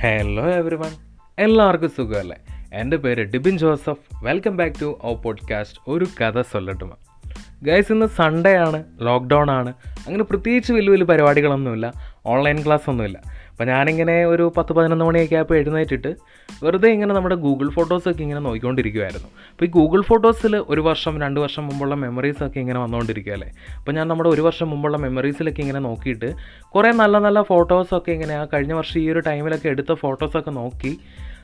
Hello every one എല്ലാവർക്കും സുഖമല്ലേ? എന്റെ പേര് Dibin Joseph. Welcome back to our podcast ഒരു കഥ സൊല്ലട്ടുമ ഗൈസ് ഇന്ന് സൺഡേ ആണ് ലോക്ക്ഡൗൺ ആണ്. അങ്ങനെ പ്രത്യേകിച്ച് വലിയ വലിയ പരിപാടികളൊന്നുമില്ല. ഓൺലൈൻ ക്ലാസ് ഒന്നുമില്ല. അപ്പോൾ ഞാനിങ്ങനെ ഒരു പത്ത് പതിനൊന്ന് മണിയൊക്കെ ആയപ്പോൾ എഴുന്നേറ്റിട്ട് വെറുതെ ഇങ്ങനെ നമ്മുടെ ഗൂഗിൾ ഫോട്ടോസൊക്കെ ഇങ്ങനെ നോക്കിക്കൊണ്ടിരിക്കുമായിരുന്നു അപ്പോൾ ഈ ഗൂഗിൾ ഫോട്ടോസിൽ ഒരു വർഷം രണ്ട് വർഷം മുമ്പുള്ള മെമ്മറീസൊക്കെ ഇങ്ങനെ വന്നുകൊണ്ടിരിക്കുകയല്ലേ അപ്പോൾ ഞാൻ നമ്മുടെ ഒരു വർഷം മുമ്പുള്ള മെമ്മറീസിലൊക്കെ ഇങ്ങനെ നോക്കിയിട്ട് കുറേ നല്ല നല്ല ഫോട്ടോസൊക്കെ ഇങ്ങനെ ആ കഴിഞ്ഞ വർഷം ഈ ഒരു ടൈമിലൊക്കെ എടുത്ത ഫോട്ടോസൊക്കെ നോക്കി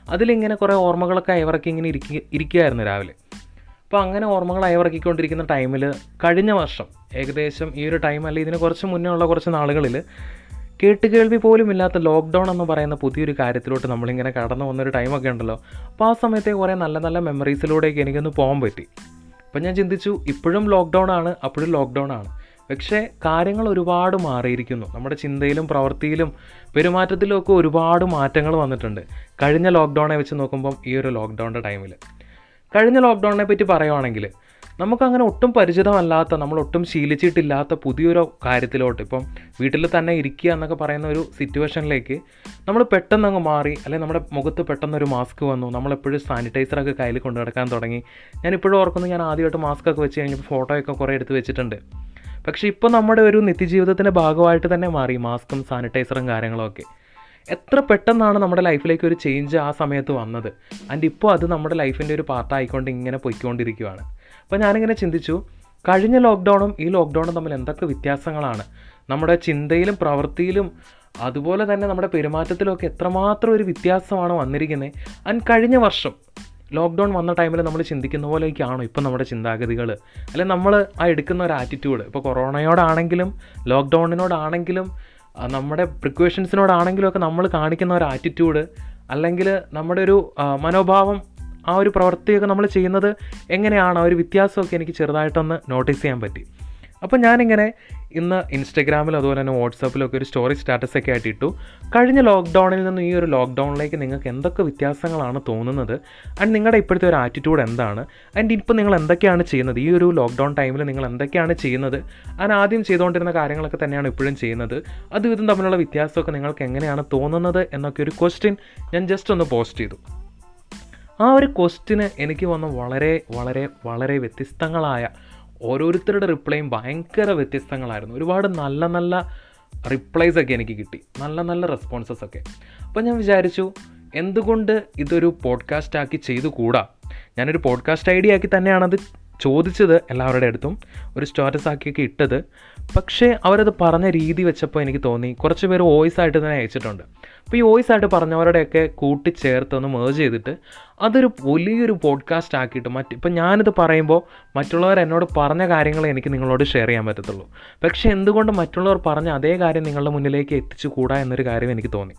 അതിലിങ്ങനെ കുറേ ഓർമ്മകളൊക്കെ ഇവർക്ക് ഇങ്ങനെ ഇരിക്കുക ഇരിക്കുകയായിരുന്നു രാവിലെ. അപ്പോൾ അങ്ങനെ ഓർമ്മകൾ അയവിറക്കിക്കൊണ്ടിരിക്കുന്ന ടൈമിൽ കഴിഞ്ഞ വർഷം ഏകദേശം ഈ ഒരു ടൈം അല്ല ഇതിന് കുറച്ച് മുന്നേ ഉള്ള കുറച്ച് നാളുകളിൽ കേട്ടുകേൾവി പോലും ഇല്ലാത്ത ലോക്ക്ഡൗൺ എന്ന് പറയുന്ന പുതിയൊരു കാര്യത്തിലോട്ട് നമ്മളിങ്ങനെ കടന്നു വന്നൊരു ടൈമൊക്കെ ഉണ്ടല്ലോ. അപ്പോൾ ആ സമയത്തെ കുറേ നല്ല നല്ല മെമ്മറീസിലൂടെയൊക്കെ എനിക്കൊന്ന് പോകാൻ പറ്റി. അപ്പം ഞാൻ ചിന്തിച്ചു ഇപ്പോഴും ലോക്ക്ഡൗൺ ആണ് അപ്പോഴും ലോക്ക്ഡൗൺ ആണ്. പക്ഷേ കാര്യങ്ങൾ ഒരുപാട് മാറിയിരിക്കുന്നു. നമ്മുടെ ചിന്തയിലും പ്രവൃത്തിയിലും പെരുമാറ്റത്തിലും ഒക്കെ ഒരുപാട് മാറ്റങ്ങൾ വന്നിട്ടുണ്ട്. കഴിഞ്ഞ ലോക്ക്ഡൗണെ വെച്ച് നോക്കുമ്പം ഈ ഒരു ലോക്ക്ഡൗണിന്റെ ടൈമിൽ കഴിഞ്ഞ ലോക്ക്ഡൗണിനെ പറ്റി പറയുവാണെങ്കിൽ നമുക്കങ്ങനെ ഒട്ടും പരിചിതമല്ലാത്ത നമ്മൾ ഒട്ടും ശീലിച്ചിട്ടില്ലാത്ത പുതിയൊരു കാര്യത്തിലോട്ട് ഇപ്പം വീട്ടിൽ തന്നെ ഇരിക്കുക എന്നൊക്കെ പറയുന്ന ഒരു സിറ്റുവേഷനിലേക്ക് നമ്മൾ പെട്ടെന്ന് അങ്ങ് മാറി അല്ലെങ്കിൽ നമ്മുടെ മുഖത്ത് പെട്ടെന്നൊരു മാസ്ക് വന്നു. നമ്മളെപ്പോഴും സാനിറ്റൈസറൊക്കെ കയ്യിൽ കൊണ്ടു നടക്കാൻ തുടങ്ങി. ഞാൻ ഇപ്പോഴും ഓർക്കുന്നു ഞാൻ ആദ്യമായിട്ട് മാസ്ക് ഒക്കെ വെച്ച് കഴിഞ്ഞപ്പോൾ ഫോട്ടോയൊക്കെ കുറേ എടുത്ത് വെച്ചിട്ടുണ്ട്. പക്ഷേ ഇപ്പോൾ നമ്മുടെ ഒരു നിത്യജീവിതത്തിന്റെ ഭാഗമായിട്ട് തന്നെ മാറി മാസ്കും സാനിറ്റൈസറും കാര്യങ്ങളൊക്കെ എത്ര പെട്ടെന്നാണ് നമ്മുടെ ലൈഫിലേക്ക് ഒരു ചേഞ്ച് ആ സമയത്ത് വന്നത്? ആൻഡ് ഇപ്പോൾ അത് നമ്മുടെ ലൈഫിന്റെ ഒരു പാർട്ടായിക്കൊണ്ട് ഇങ്ങനെ പൊയ്ക്കൊണ്ടിരിക്കുകയാണ് അപ്പോൾ ഞാനിങ്ങനെ ചിന്തിച്ചു കഴിഞ്ഞ ലോക്ക്ഡൗണും ഈ ലോക്ക്ഡൗണും തമ്മിൽ എന്തൊക്കെ വ്യത്യാസങ്ങളാണ്? നമ്മുടെ ചിന്തയിലും പ്രവൃത്തിയിലും അതുപോലെ തന്നെ നമ്മുടെ പെരുമാറ്റത്തിലൊക്കെ എത്രമാത്രം ഒരു വ്യത്യാസമാണ് വന്നിരിക്കുന്നത് ആൻഡ് കഴിഞ്ഞ വർഷം ലോക്ക്ഡൗൺ വന്ന ടൈമിൽ നമ്മൾ ചിന്തിക്കുന്ന പോലെയൊക്കെയാണോ ഇപ്പം നമ്മുടെ ചിന്താഗതികൾ അല്ലെങ്കിൽ നമ്മൾ ആ എടുക്കുന്ന ഒരു ആറ്റിറ്റ്യൂഡ് ഇപ്പോൾ കൊറോണയോടാണെങ്കിലും ലോക്ക്ഡൗണിനോടാണെങ്കിലും നമ്മുടെ പ്രിക്കോഷൻസിനോടാണെങ്കിലും ഒക്കെ നമ്മൾ കാണിക്കുന്ന ഒരു ആറ്റിറ്റ്യൂഡ് അല്ലെങ്കിൽ നമ്മുടെ ഒരു മനോഭാവം ആ ഒരു പ്രവൃത്തിയൊക്കെ നമ്മൾ ചെയ്യുന്നത് എങ്ങനെയാണ്? ആ ഒരു വ്യത്യാസമൊക്കെ എനിക്ക് ചെറുതായിട്ടൊന്ന് നോട്ടീസ് ചെയ്യാൻ പറ്റി. അപ്പോൾ ഞാനിങ്ങനെ ഇന്ന് ഇൻസ്റ്റഗ്രാമിലും അതുപോലെ തന്നെ വാട്സാപ്പിലൊക്കെ ഒരു സ്റ്റോറി സ്റ്റാറ്റസ് ഒക്കെ ആയിട്ട് ഇട്ടു. കഴിഞ്ഞ ലോക്ക്ഡൗണിൽ നിന്ന് ഈ ഒരു ലോക്ക്ഡൗണിലേക്ക് നിങ്ങൾക്ക് എന്തൊക്കെ വ്യത്യാസങ്ങളാണ് തോന്നുന്നത്? ആൻഡ് നിങ്ങളുടെ ഇപ്പോഴത്തെ ഒരു ആറ്റിറ്റ്യൂഡ് എന്താണ്? ആൻഡ് ഇപ്പോൾ നിങ്ങൾ എന്തൊക്കെയാണ് ചെയ്യുന്നത്? ഈ ഒരു ലോക്ക്ഡൗൺ ടൈമിൽ നിങ്ങൾ എന്തൊക്കെയാണ് ചെയ്യുന്നത്? ആൻഡ് ആദ്യം ചെയ്തുകൊണ്ടിരുന്ന കാര്യങ്ങളൊക്കെ തന്നെയാണ് ഇപ്പോഴും ചെയ്യുന്നത്. അതും ഇതും തമ്മിലുള്ള വ്യത്യാസമൊക്കെ നിങ്ങൾക്ക് എങ്ങനെയാണ് തോന്നുന്നത് എന്നൊക്കെ ഒരു ക്വസ്റ്റ്യൻ ഞാൻ ജസ്റ്റ് ഒന്ന് പോസ്റ്റ് ചെയ്തു. ആ ഒരു ക്വസ്റ്റിന് എനിക്ക് വന്ന വളരെ വളരെ വളരെ വ്യത്യസ്തങ്ങളായ ഓരോരുത്തരുടെ റിപ്ലൈയും ഭയങ്കര വ്യത്യസ്തങ്ങളായിരുന്നു. ഒരുപാട് നല്ല നല്ല റിപ്ലൈസ് ഒക്കെ എനിക്ക് കിട്ടി. നല്ല നല്ല റെസ്പോൺസസ് ഒക്കെ. അപ്പോൾ ഞാൻ വിചാരിച്ചു എന്തുകൊണ്ട് ഇതൊരു പോഡ്കാസ്റ്റ് ആക്കി ചെയ്തു കൂടാ ഞാനൊരു പോഡ്കാസ്റ്റ് ഐഡിയ ആക്കി തന്നെയാണത് ചോദിച്ചത് എല്ലാവരുടെ അടുത്തും ഒരു സ്റ്റാറ്റസ് ആക്കിയൊക്കെ ഇട്ടത്. പക്ഷേ അവരത് പറഞ്ഞ രീതി വെച്ചപ്പോൾ എനിക്ക് തോന്നി കുറച്ച് പേര് വോയിസ് ആയിട്ട് തന്നെ അയച്ചിട്ടുണ്ട്. അപ്പോൾ ഈ വോയിസ് ആയിട്ട് പറഞ്ഞവരുടെയൊക്കെ കൂട്ടിച്ചേർത്ത് ഒന്ന് മേർജ് ചെയ്തിട്ട് അതൊരു വലിയൊരു പോഡ്കാസ്റ്റ് ആക്കിയിട്ട് മറ്റ് ഇപ്പം ഞാനിത് പറയുമ്പോൾ മറ്റുള്ളവർ എന്നോട് പറഞ്ഞ കാര്യങ്ങളെ എനിക്ക് നിങ്ങളോട് ഷെയർ ചെയ്യാൻ പറ്റത്തുള്ളൂ. പക്ഷേ എന്തുകൊണ്ട് മറ്റുള്ളവർ പറഞ്ഞ അതേ കാര്യം നിങ്ങളുടെ മുന്നിലേക്ക് എത്തിച്ചു എന്നൊരു കാര്യം എനിക്ക് തോന്നി.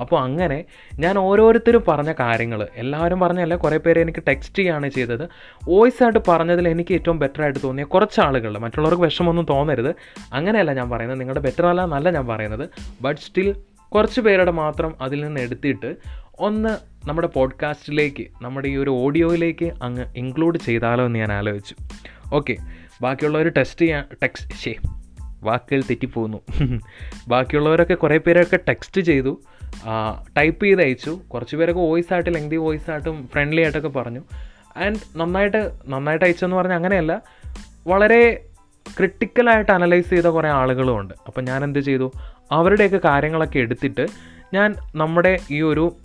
അപ്പോൾ അങ്ങനെ ഞാൻ ഓരോരുത്തരും പറഞ്ഞ കാര്യങ്ങൾ എല്ലാവരും പറഞ്ഞല്ല കുറേ പേര് എനിക്ക് ടെക്സ്റ്റ് ചെയ്യുകയാണ് ചെയ്തത്. വോയിസ് ആയിട്ട് പറഞ്ഞതിൽ എനിക്ക് ഏറ്റവും ബെറ്റർ ആയിട്ട് തോന്നിയ കുറച്ച് ആളുകൾ മറ്റുള്ളവർക്ക് വിഷമമൊന്നും തോന്നരുത്. അങ്ങനെയല്ല ഞാൻ പറയുന്നത് നിങ്ങളുടെ ബെറ്റർ അല്ല എന്നല്ല ഞാൻ പറയുന്നത്. ബട്ട് സ്റ്റിൽ കുറച്ച് പേരുടെ മാത്രം അതിൽ നിന്ന് എടുത്തിട്ട് ഒന്ന് നമ്മുടെ പോഡ്കാസ്റ്റിലേക്ക് നമ്മുടെ ഈ ഒരു ഓഡിയോയിലേക്ക് അങ്ങ് ഇൻക്ലൂഡ് ചെയ്താലോ എന്ന് ഞാൻ ആലോചിച്ചു. ഓക്കെ ബാക്കിയുള്ളവർ ടെക്സ്റ്റ് ചെയ്യാൻ ടെക്സ്റ്റ് ശേ വാക്കുകൾ തെറ്റിപ്പോകുന്നു ബാക്കിയുള്ളവരൊക്കെ കുറേ പേരൊക്കെ ടെക്സ്റ്റ് ചെയ്തു. ടൈപ്പ് ചെയ്ത് അയച്ചു. കുറച്ച് പേരൊക്കെ വോയിസ് ആയിട്ട് ലെങ്തി വോയിസ് ആയിട്ടും ഫ്രണ്ട്ലി ആയിട്ടൊക്കെ പറഞ്ഞു. ആൻഡ് നന്നായിട്ട് നന്നായിട്ട് അയച്ചെന്ന് പറഞ്ഞാൽ അങ്ങനെയല്ല. വളരെ ക്രിട്ടിക്കലായിട്ട് അനലൈസ് ചെയ്ത കുറേ ആളുകളും ഉണ്ട്. അപ്പം ഞാൻ എന്ത് ചെയ്തു? അവരുടെയൊക്കെ കാര്യങ്ങളൊക്കെ എടുത്തിട്ട് ഞാൻ നമ്മുടെ ഈ ഒരു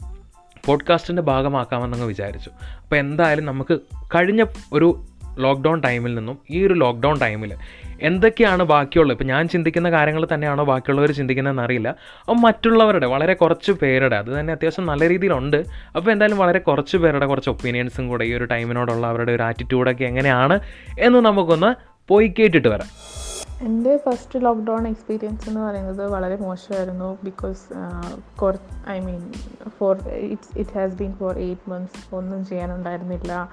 പോഡ്കാസ്റ്റിന്റെ ഭാഗമാക്കാമെന്നങ്ങ് വിചാരിച്ചു. അപ്പോൾ എന്തായാലും നമുക്ക് കഴിഞ്ഞ ഒരു ലോക്ക്ഡൗൺ ടൈമിൽ നിന്നും ഈ ഒരു ലോക്ക്ഡൗൺ ടൈമിൽ എന്തൊക്കെയാണ് ബാക്കിയുള്ളത്? ഇപ്പോൾ ഞാൻ ചിന്തിക്കുന്ന കാര്യങ്ങൾ തന്നെയാണോ ബാക്കിയുള്ളവർ ചിന്തിക്കുന്നതെന്ന് അറിയില്ല. അപ്പോൾ മറ്റുള്ളവരുടെ വളരെ കുറച്ച് പേരുടെ അത് തന്നെ അത്യാവശ്യം നല്ല രീതിയിലുണ്ട്. അപ്പോൾ എന്തായാലും വളരെ കുറച്ച് പേരുടെ കുറച്ച് ഒപ്പീനിയൻസും കൂടെ ഈ ഒരു ടൈമിനോടുള്ള അവരുടെ ഒരു ആറ്റിറ്റ്യൂഡൊക്കെ എങ്ങനെയാണ് എന്ന് നമുക്കൊന്ന് പോയി കേട്ടിട്ട് വരാം. എന്റെ ഫസ്റ്റ് ലോക്ക്ഡൗൺ എക്സ്പീരിയൻസ് എന്ന് പറയുന്നത് വളരെ മോശമായിരുന്നു because I mean for it's it has been for eight months ഒന്നും ചെയ്യാനുണ്ടായിരുന്നില്ല.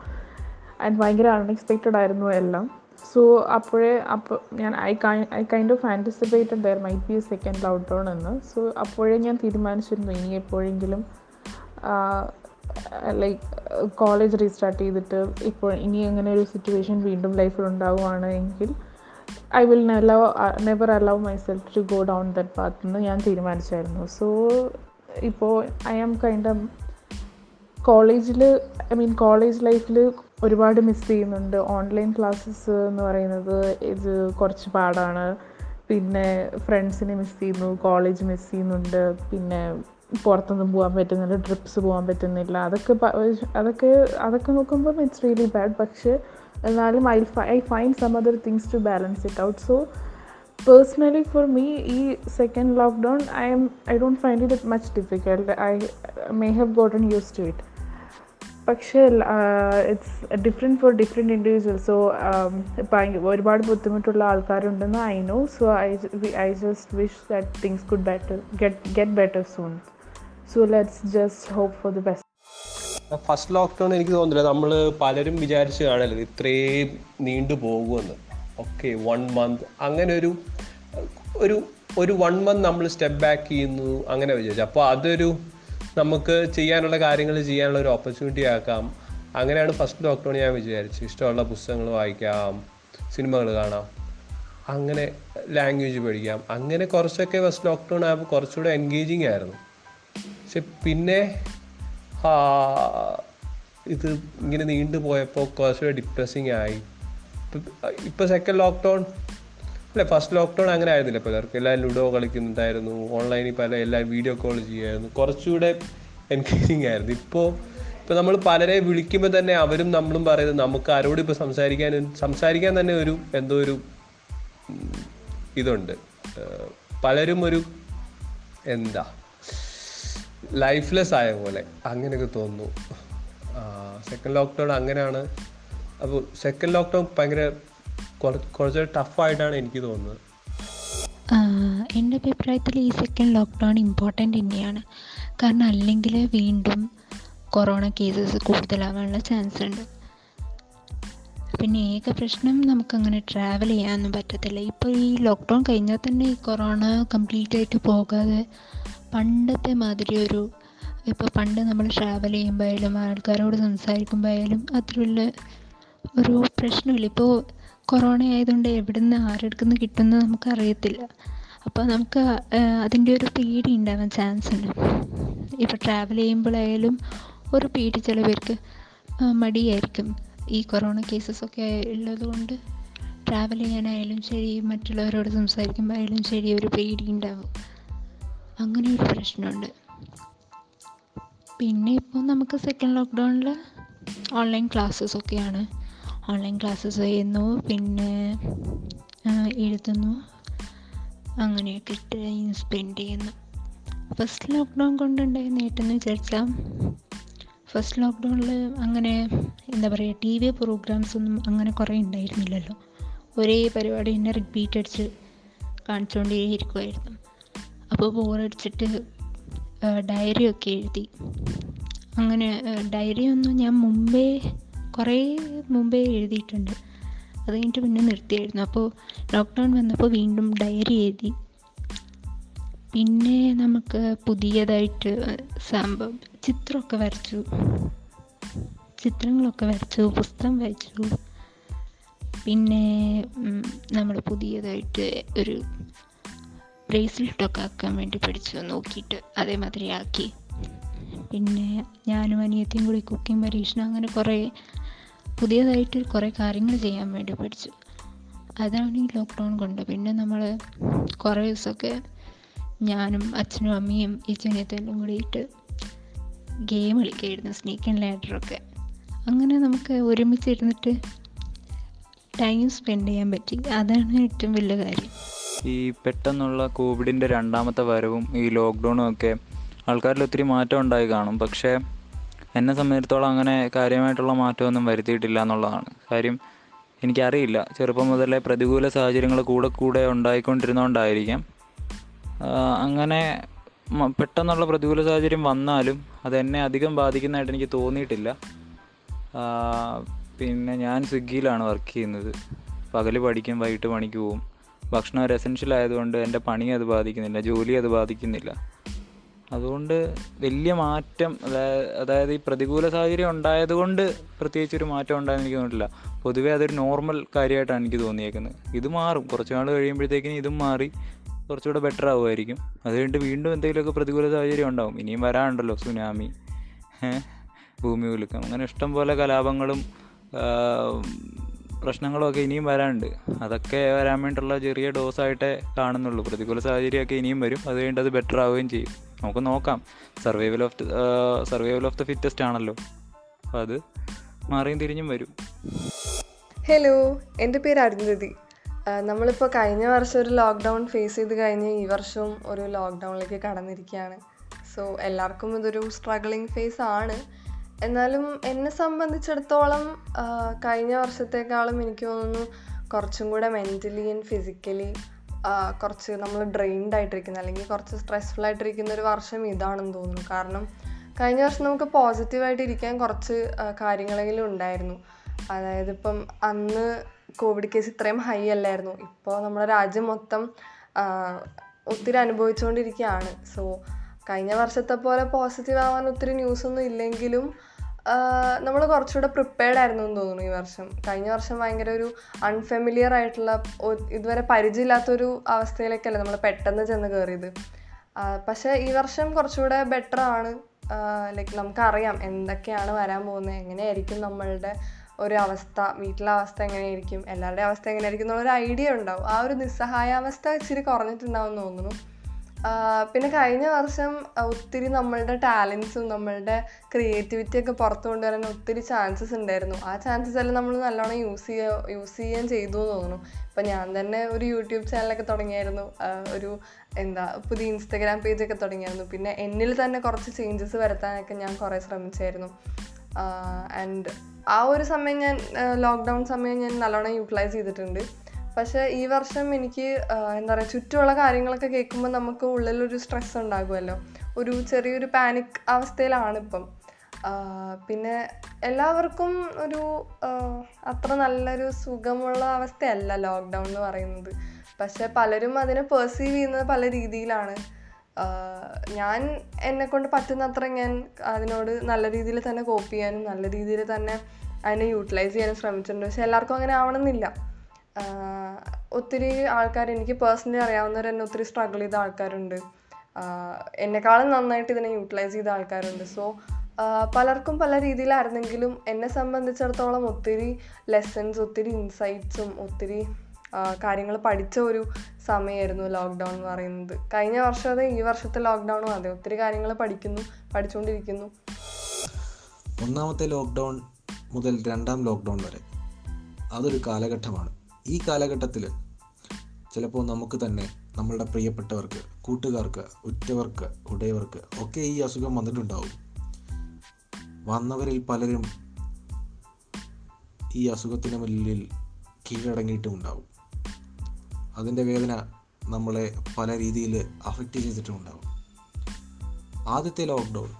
ആൻഡ് ഭയങ്കര അൺഎക്സ്പെക്റ്റഡ് ആയിരുന്നു എല്ലാം. സോ അപ്പോഴേ അപ്പോൾ ഞാൻ I I kind of anticipated there might be a second lockdown എന്ന്. സോ അപ്പോഴേ ഞാൻ തീരുമാനിച്ചിരുന്നു ഇനി എപ്പോഴെങ്കിലും ലൈക്ക് കോളേജ് റീസ്റ്റാർട്ട് ചെയ്തിട്ട് ഇപ്പോൾ ഇനി അങ്ങനെ ഒരു സിറ്റുവേഷൻ വീണ്ടും ലൈഫിൽ ഉണ്ടാവുകയാണ് എങ്കിൽ I will never never allow myself to go down that path എന്ന് ഞാൻ തീരുമാനിച്ചായിരുന്നു. സോ ഇപ്പോൾ ഐ ആം കൈൻഡ് കോളേജിൽ ഐ മീൻ കോളേജ് ലൈഫിൽ ഒരുപാട് മിസ് ചെയ്യുന്നുണ്ട്. ഓൺലൈൻ ക്ലാസ്സസ് എന്ന് പറയുന്നത് ഇത് കുറച്ച് പാടാണ്. പിന്നെ ഫ്രണ്ട്സിനെ മിസ് ചെയ്യുന്നു കോളേജ് മിസ് ചെയ്യുന്നുണ്ട്. പിന്നെ പുറത്തൊന്നും പോകാൻ പറ്റുന്നില്ല ട്രിപ്സ് പോകാൻ പറ്റുന്നില്ല. അതൊക്കെ അതൊക്കെ അതൊക്കെ നോക്കുമ്പം ഇറ്റ്സ് റിയലി ബാഡ് പക്ഷേ എന്നാലും I I find some other things to balance it out so personally for me ഈ second lockdown I'm I don't find it much difficult I may have gotten use to it പക്ഷേ it's different for different individual so ഒരുപാട് ബുദ്ധിമുട്ടുള്ള ആൾക്കാരുണ്ടെന്ന് I know so I I just wish that things could better get get better soon so let's just hope for the best first lockdown എനിക്ക് തോന്നുന്നില്ല. നമ്മൾ പലരും വിചാരിച്ച് കാണല്ലോ ഇത്രയും നീണ്ടു പോകുമെന്ന്. ഓക്കെ വൺ മന്ത് അങ്ങനെ ഒരു ഒരു ഒരു വൺ മന്ത് നമ്മൾ സ്റ്റെപ്പ് ബാക്ക് ചെയ്യുന്നു. അങ്ങനെ വിചാരിച്ചു. അപ്പോൾ അതൊരു നമുക്ക് ചെയ്യാനുള്ള കാര്യങ്ങൾ ചെയ്യാനുള്ള ഒരു ഓപ്പർച്യൂണിറ്റി ആക്കാം. അങ്ങനെയാണ് ഫസ്റ്റ് ലോക്ക്ഡൗൺ ഞാൻ വിചാരിച്ചു ഇഷ്ടമുള്ള പുസ്തകങ്ങൾ വായിക്കാം സിനിമകൾ കാണാം അങ്ങനെ ലാംഗ്വേജ് പഠിക്കാം. അങ്ങനെ കുറച്ചൊക്കെ ഫസ്റ്റ് ലോക്ക്ഡൗൺ ആയപ്പോൾ കുറച്ചുകൂടെ എൻഗേജിങ് ആയിരുന്നു. പക്ഷെ പിന്നെ ഇത് ഇങ്ങനെ നീണ്ടു പോയപ്പോൾ കുറച്ചുകൂടെ ഡിപ്രസിങ് ആയി. ഇപ്പോൾ സെക്കൻഡ് ലോക്ക്ഡൗൺ അല്ലേ ഫസ്റ്റ് ലോക്ക്ഡൗൺ അങ്ങനെ ആയിരുന്നില്ല പലർക്കും എല്ലാവരും ലുഡോ കളിക്കുന്നുണ്ടായിരുന്നു ഓൺലൈനിൽ പല എല്ലാവരും വീഡിയോ കോൾ ചെയ്യുമായിരുന്നു കുറച്ചുകൂടെ എൻഗേജിങ് ആയിരുന്നു. ഇപ്പോൾ ഇപ്പോൾ നമ്മൾ പലരെ വിളിക്കുമ്പോൾ തന്നെ അവരും നമ്മളും പറയുന്നത് നമുക്ക് ആരോടും ഇപ്പോൾ സംസാരിക്കാൻ സംസാരിക്കാൻ തന്നെ ഒരു എന്തോ ഒരു ഇതുണ്ട്. പലരും ഒരു എന്താ ലൈഫ്ലെസ് ആയ പോലെ അങ്ങനെയൊക്കെ തോന്നുന്നു. സെക്കൻഡ് ലോക്ക്ഡൗൺ അങ്ങനെയാണ്. അപ്പോൾ സെക്കൻഡ് ലോക്ക്ഡൗൺ ഭയങ്കര കുറച്ച് ടഫായിട്ടാണ് എനിക്ക് തോന്നുന്നത്. എന്റെ അഭിപ്രായത്തിൽ ഈ സെക്കൻഡ് ലോക്ക്ഡൗൺ ഇമ്പോർട്ടന്റ് തന്നെയാണ്. കാരണം അല്ലെങ്കിൽ വീണ്ടും കൊറോണ കേസസ് കൂടുതലാവാനുള്ള ചാൻസ് ഉണ്ട്. പിന്നെ ഏക പ്രശ്നം നമുക്കങ്ങനെ ട്രാവൽ ചെയ്യാനൊന്നും പറ്റത്തില്ല. ഇപ്പോൾ ഈ ലോക്ക്ഡൗൺ കഴിഞ്ഞാൽ തന്നെ ഈ കൊറോണ കംപ്ലീറ്റ് ആയിട്ട് പോകാതെ പണ്ടത്തെ മാതിരി ഒരു ഇപ്പോൾ പണ്ട് നമ്മൾ ട്രാവൽ ചെയ്യുമ്പോഴായാലും ആൾക്കാരോട് സംസാരിക്കുമ്പോഴായാലും അത്രയുള്ള ഒരു പ്രശ്നമില്ല. ഇപ്പോൾ കൊറോണ ആയതുകൊണ്ട് എവിടെ എവിടുന്ന് ആരെടുക്കുന്ന കിട്ടുമെന്ന് നമുക്കറിയത്തില്ല. അപ്പോൾ നമുക്ക് അതിന്റെ ഒരു പേടി ഉണ്ടാവാൻ ചാൻസ് ഉണ്ട്. ഇപ്പോൾ ട്രാവൽ ചെയ്യുമ്പോഴായാലും ഒരു പേടി ചില പേർക്ക് മടിയായിരിക്കും. ഈ കൊറോണ കേസസ് ഉള്ളതുകൊണ്ട് ഉള്ളത് കൊണ്ട് ട്രാവൽ ചെയ്യാനായാലും ശരി മറ്റുള്ളവരോട് സംസാരിക്കുമ്പോഴായാലും ശരി ഒരു പേടി ഉണ്ടാവും. അങ്ങനെ ഒരു പ്രശ്നമുണ്ട്. പിന്നെ ഇപ്പോൾ നമുക്ക് സെക്കൻഡ് ലോക്ക്ഡൗണിൽ ഓൺലൈൻ ക്ലാസ്സസ് ഒക്കെയാണ്. ഓൺലൈൻ ക്ലാസ്സസ് ചെയ്യുന്നു. പിന്നെ എഴുതുന്നു. അങ്ങനെയൊക്കെ ടൈം സ്പെൻഡ് ചെയ്യുന്നു. ഫസ്റ്റ് ലോക്ക്ഡൗൺ കൊണ്ടുണ്ടായ നേട്ടമെന്ന് വിചാരിച്ചാൽ ഫസ്റ്റ് ലോക്ക്ഡൗണിൽ അങ്ങനെ എന്താ പറയുക ടി വി പ്രോഗ്രാംസ് ഒന്നും അങ്ങനെ കുറേ ഉണ്ടായിരുന്നില്ലല്ലോ. ഒരേ പരിപാടി തന്നെ റിപ്പീറ്റ് അടിച്ച് കാണിച്ചുകൊണ്ടേയിരിക്കുമായിരുന്നു അപ്പോൾ ബോറടിച്ചിട്ട് ഡയറി ഒക്കെ എഴുതി. അങ്ങനെ ഡയറിയൊന്നും ഞാൻ മുമ്പേ കുറേ മുമ്പേ എഴുതിയിട്ടുണ്ട്. അത് കഴിഞ്ഞിട്ട് പിന്നെ നിർത്തിയായിരുന്നു. അപ്പോൾ ലോക്ക്ഡൗൺ വന്നപ്പോൾ വീണ്ടും ഡയറി എഴുതി. പിന്നെ നമുക്ക് പുതിയതായിട്ട് സംഭവം ചിത്രമൊക്കെ വരച്ചു. ചിത്രങ്ങളൊക്കെ വരച്ചു പുസ്തകം വായിച്ചു പിന്നെ നമ്മൾ പുതിയതായിട്ട് ഒരു ബ്രേസ്ലെറ്റൊക്കെ ആക്കാൻ വേണ്ടി പഠിച്ചു നോക്കിയിട്ട് അതേമാതിരി ആക്കി പിന്നെ ഞാനും അനിയത്തിയും കൂടി കുക്കിംഗ് പരീക്ഷണം അങ്ങനെ കുറേ പുതിയതായിട്ട് കുറേ കാര്യങ്ങൾ ചെയ്യാൻ വേണ്ടി പഠിച്ചു. അതാണ് ഈ ലോക്ക്ഡൗൺ കൊണ്ട്. പിന്നെ നമ്മൾ കുറേ ദിവസമൊക്കെ ഞാനും അച്ഛനും അമ്മയും ഈ ചെന്നിയത്തെല്ലാം കൂടിയിട്ട് ഗെയിം കളിക്കായിരുന്നു സ്നേക്ക് ആൻഡ് ലാഡറൊക്കെ അങ്ങനെ നമുക്ക് ഒരുമിച്ചിരുന്നിട്ട് ടൈം സ്പെൻഡ് ചെയ്യാൻ പറ്റി. അതാണ് ഏറ്റവും വലിയ കാര്യം. ഈ പെട്ടെന്നുള്ള കോവിഡിന്റെ രണ്ടാമത്തെ വരവും ഈ ലോക്ക്ഡൗണും ഒക്കെ ആൾക്കാരിൽ ഒത്തിരി മാറ്റം ഉണ്ടായി കാണും. പക്ഷേ എന്നെ സംബന്ധിച്ചിടത്തോളം അങ്ങനെ കാര്യമായിട്ടുള്ള മാറ്റമൊന്നും വരുത്തിയിട്ടില്ല എന്നുള്ളതാണ്. കാര്യം എനിക്കറിയില്ല. ചെറുപ്പം മുതലേ പ്രതികൂല സാഹചര്യങ്ങൾ കൂടെ കൂടെ ഉണ്ടായിക്കൊണ്ടിരുന്നതുകൊണ്ടായിരിക്കാം അങ്ങനെ പെട്ടെന്നുള്ള പ്രതികൂല സാഹചര്യം വന്നാലും അതെന്നെ അധികം ബാധിക്കുന്നതായിട്ട് എനിക്ക് തോന്നിയിട്ടില്ല. പിന്നെ ഞാൻ സ്വിഗ്ഗിയിലാണ് വർക്ക് ചെയ്യുന്നത്. പകൽ പഠിക്കും വൈകിട്ട് പണിക്ക് പോവും. ഭക്ഷണം ഒരു എസെൻഷ്യൽ ആയതുകൊണ്ട് എന്റെ പണി അത് ബാധിക്കുന്നില്ല ജോലി അത് ബാധിക്കുന്നില്ല. അതുകൊണ്ട് വലിയ മാറ്റം അതായത് ഈ പ്രതികൂല സാഹചര്യം ഉണ്ടായതുകൊണ്ട് പ്രത്യേകിച്ച് ഒരു മാറ്റം ഉണ്ടായെന്ന് എനിക്ക് തോന്നിയിട്ടില്ല. പൊതുവെ അതൊരു നോർമൽ കാര്യമായിട്ടാണ് എനിക്ക് തോന്നിയേക്കുന്നത്. ഇത് മാറും. കുറച്ച് നാൾ കഴിയുമ്പോഴത്തേക്കിനും ഇതും മാറി കുറച്ചുകൂടെ ബെറ്റർ ആവുമായിരിക്കും. അത് കഴിഞ്ഞിട്ട് വീണ്ടും എന്തെങ്കിലുമൊക്കെ പ്രതികൂല സാഹചര്യം ഉണ്ടാവും. ഇനിയും വരാനുണ്ടല്ലോ സുനാമി. ഭൂമി കുലുക്കം അങ്ങനെ ഇഷ്ടം പോലെ കലാപങ്ങളും പ്രശ്നങ്ങളൊക്കെ ഇനിയും വരാനുണ്ട്. അതൊക്കെ വരാൻ വേണ്ടിയിട്ടുള്ള ചെറിയ ഡോസായിട്ടേ കാണുന്നുള്ളൂ. പ്രതികൂല സാഹചര്യമൊക്കെ ഇനിയും വരും. അത് കഴിഞ്ഞിട്ട് അത് ബെറ്റർ ആവുകയും ചെയ്യും. നമുക്ക് നോക്കാം. Survival of survival of the fittest ആണല്ലോ. അപ്പോൾ അത് മാറിയും തിരിഞ്ഞും വരും. ഹലോ എന്റെ പേര് അരുന്ധതി. നമ്മളിപ്പോൾ കഴിഞ്ഞ വർഷം ഒരു ലോക്ക്ഡൗൺ ഫേസ് ചെയ്ത് കഴിഞ്ഞ് ഈ വർഷവും ഒരു ലോക്ക്ഡൗണിലേക്ക് കടന്നിരിക്കുകയാണ്. സോ എല്ലാവർക്കും ഇതൊരു സ്ട്രഗ്ലിംഗ് ഫേസ് ആണ്. എന്നാലും എന്നെ സംബന്ധിച്ചിടത്തോളം കഴിഞ്ഞ വർഷത്തേക്കാളും എനിക്ക് തോന്നുന്നു കുറച്ചും കൂടെ മെന്റലി ആൻഡ് ഫിസിക്കലി കുറച്ച് നമ്മൾ ഡ്രെയിൻഡ് ആയിട്ടിരിക്കുന്ന അല്ലെങ്കിൽ കുറച്ച് സ്ട്രെസ്ഫുൾ ആയിട്ടിരിക്കുന്ന ഒരു വർഷം ഇതാണെന്ന് തോന്നുന്നു. കാരണം കഴിഞ്ഞ വർഷം നമുക്ക് പോസിറ്റീവായിട്ട് ഇരിക്കാൻ കുറച്ച് കാര്യങ്ങളെങ്കിലും ഉണ്ടായിരുന്നു. അതായത് ഇപ്പം അന്ന് കോവിഡ് കേസ് ഇത്രയും ഹൈ അല്ലായിരുന്നു. ഇപ്പോൾ നമ്മുടെ രാജ്യം മൊത്തം ഒത്തിരി അനുഭവിച്ചുകൊണ്ടിരിക്കുകയാണ് സോ കഴിഞ്ഞ വർഷത്തെ പോലെ പോസിറ്റീവ് ആവാൻ ഒത്തിരി ന്യൂസ് ഒന്നും ഇല്ലെങ്കിലും നമ്മൾ കുറച്ചുകൂടെ പ്രിപ്പയർഡ് ആയിരുന്നു എന്ന് തോന്നുന്നു ഈ വർഷം. കഴിഞ്ഞ വർഷം ഭയങ്കര ഒരു അൺഫെമിലിയർ ആയിട്ടുള്ള ഇതുവരെ പരിചയമില്ലാത്തൊരു അവസ്ഥയിലേക്കല്ല നമ്മൾ പെട്ടെന്ന് ചെന്ന് കയറിയത് പക്ഷേ ഈ വർഷം കുറച്ചുകൂടെ ബെറ്റർ ആണ്. ലൈക്ക് നമുക്കറിയാം എന്തൊക്കെയാണ് വരാൻ പോകുന്നത് എങ്ങനെയായിരിക്കും നമ്മളുടെ ഒരു അവസ്ഥ വീട്ടിലെ അവസ്ഥ എങ്ങനെയായിരിക്കും എല്ലാവരുടെയും അവസ്ഥ എങ്ങനെയായിരിക്കും എന്നുള്ളൊരു ഐഡിയ ഉണ്ടാവും. ആ ഒരു നിസ്സഹായാവസ്ഥ ഇച്ചിരി കുറഞ്ഞിട്ടുണ്ടാവും എന്ന് തോന്നുന്നു. പിന്നെ കഴിഞ്ഞ വർഷം ഒത്തിരി നമ്മളുടെ ടാലൻസും നമ്മളുടെ ക്രിയേറ്റിവിറ്റി ഒക്കെ പുറത്തു കൊണ്ടുവരാൻ ഒത്തിരി ചാൻസസ് ഉണ്ടായിരുന്നു. ആ ചാൻസസ് എല്ലാം നമ്മൾ നല്ലോണം യൂസ് ചെയ്യുക യൂസ് ചെയ്യാൻ ചെയ്തു എന്ന് തോന്നുന്നു. ഇപ്പം ഞാൻ തന്നെ ഒരു യൂട്യൂബ് ചാനലൊക്കെ തുടങ്ങിയായിരുന്നു. ഒരു എന്താ പുതിയ ഇൻസ്റ്റഗ്രാം പേജൊക്കെ തുടങ്ങിയായിരുന്നു. പിന്നെ എന്നിൽ തന്നെ കുറച്ച് ചേഞ്ചസ് വരുത്താനൊക്കെ ഞാൻ കുറേ ശ്രമിച്ചായിരുന്നു. ആൻഡ് ആ ഒരു സമയം ഞാൻ ലോക്ക്ഡൗൺ സമയം ഞാൻ നല്ലോണം യൂട്ടിലൈസ് ചെയ്തിട്ടുണ്ട്. പക്ഷേ ഈ വർഷം എനിക്ക് എന്താ പറയുക ചുറ്റുമുള്ള കാര്യങ്ങളൊക്കെ കേൾക്കുമ്പോൾ നമുക്ക് ഉള്ളിലൊരു സ്ട്രെസ് ഉണ്ടാകുമല്ലോ. ഒരു ചെറിയൊരു പാനിക് അവസ്ഥയിലാണ് ഇപ്പം. പിന്നെ എല്ലാവർക്കും ഒരു അത്ര നല്ലൊരു സുഖമുള്ള അവസ്ഥയല്ല ലോക്ക്ഡൗൺ എന്ന് പറയുന്നത്. പക്ഷെ പലരും അതിനെ പെർസീവ് ചെയ്യുന്നത് പല രീതിയിലാണ്. ഞാൻ എന്നെ കൊണ്ട് പറ്റുന്നത്ര ഞാൻ അതിനോട് നല്ല രീതിയിൽ തന്നെ കോപ്പ് ചെയ്യാനും നല്ല രീതിയിൽ തന്നെ അതിനെ യൂട്ടിലൈസ് ചെയ്യാനും ശ്രമിച്ചിട്ടുണ്ട്. പക്ഷെ എല്ലാവർക്കും അങ്ങനെ ആവണമെന്നില്ല. ഒത്തിരി ആൾക്കാർ എനിക്ക് പേഴ്സണലി അറിയാവുന്നവർ തന്നെ ഒത്തിരി സ്ട്രഗിൾ ചെയ്ത ആൾക്കാരുണ്ട്. എന്നെക്കാളും നന്നായിട്ട് ഇതിനെ യൂട്ടിലൈസ് ചെയ്ത ആൾക്കാരുണ്ട്. സോ പലർക്കും പല രീതിയിലായിരുന്നെങ്കിലും എന്നെ സംബന്ധിച്ചിടത്തോളം ഒത്തിരി ലെസൺസ് ഒത്തിരി ഇൻസൈറ്റ്സും ഒത്തിരി കാര്യങ്ങൾ പഠിച്ച ഒരു സമയമായിരുന്നു ലോക്ക്ഡൗൺ എന്ന് പറയുന്നത്. കഴിഞ്ഞ വർഷം അതെ ഈ വർഷത്തെ ലോക്ക്ഡൗണും അതെ. ഒത്തിരി കാര്യങ്ങൾ പഠിക്കുന്നു പഠിച്ചുകൊണ്ടിരിക്കുന്നു ഒന്നാമത്തെ ലോക്ക്ഡൗൺ മുതൽ രണ്ടാം ലോക്ക്ഡൗൺ വരെ. അതൊരു കാലഘട്ടമാണ്. ഈ കാലഘട്ടത്തിൽ ചിലപ്പോൾ നമുക്ക് തന്നെ നമ്മളുടെ പ്രിയപ്പെട്ടവർക്ക് കൂട്ടുകാർക്ക് ഉറ്റവർക്ക് ഉടയവർക്ക് ഒക്കെ ഈ അസുഖം വന്നിട്ടുണ്ടാവും. വന്നവരിൽ പലരും ഈ അസുഖത്തിന് മുന്നിൽ കീഴടങ്ങിയിട്ടും ഉണ്ടാവും. അതിന്റെ വേദന നമ്മളെ പല രീതിയിൽ അഫക്റ്റ് ചെയ്തിട്ടുണ്ടാവും ആദ്യത്തെ ലോക്ക്ഡൗൺ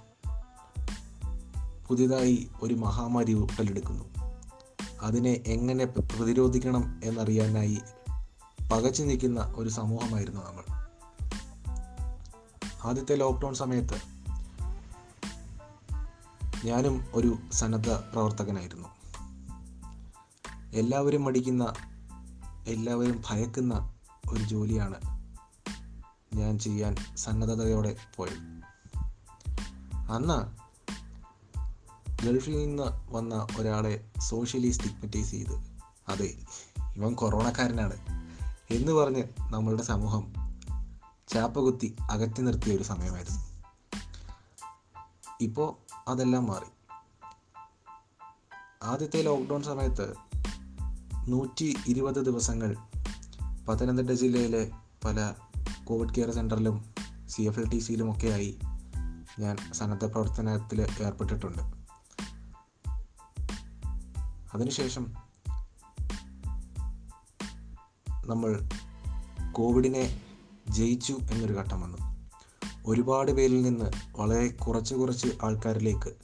പുതിയതായി ഒരു മഹാമാരി ഉടലെടുക്കുന്നു അതിനെ എങ്ങനെ പ്ര- പ്രതിരോധിക്കണം എന്നറിയാനായി പകച്ചു നിൽക്കുന്ന ഒരു സമൂഹമായിരുന്നു നമ്മൾ. ആദ്യത്തെ ലോക്ക്ഡൗൺ സമയത്ത് ഞാനും ഒരു സന്നദ്ധ പ്രവർത്തകനായിരുന്നു. എല്ലാവരും മടിക്കുന്ന എല്ലാവരും ഭയക്കുന്ന ഒരു ജോലിയാണ് ഞാൻ ചെയ്യാൻ സന്നദ്ധതയോടെ പോയത്. അന്ന് ഗൾഫിൽ നിന്ന് വന്ന ഒരാളെ സോഷ്യലി സ്റ്റിഗ്മറ്റൈസ് ചെയ്ത്. അതെ ഇവൻ കൊറോണക്കാരനാണ്. എന്ന് പറഞ്ഞ് നമ്മളുടെ സമൂഹം ചാപ്പകുത്തി അകറ്റി നിർത്തിയ ഒരു സമയമായിരുന്നു. ഇപ്പോൾ അതെല്ലാം മാറി. ആദ്യത്തെ ലോക്ക്ഡൗൺ സമയത്ത് നൂറ്റി ഇരുപത് ദിവസങ്ങൾ പത്തനംതിട്ട ജില്ലയിലെ പല കോവിഡ് കെയർ സെന്ററിലും സി എഫ് എൽ ടി സിയിലുമൊക്കെയായി ഞാൻ സന്നദ്ധ പ്രവർത്തനത്തിൽ ഏർപ്പെട്ടിട്ടുണ്ട്. അതിനുശേഷം നമ്മൾ കോവിഡിനെ ജയിച്ചു എന്നൊരു ഘട്ടം വന്നു. ഒരുപാട് പേരിൽ നിന്ന് വളരെ കുറച്ച് കുറച്ച് ആൾക്കാരിലേക്ക്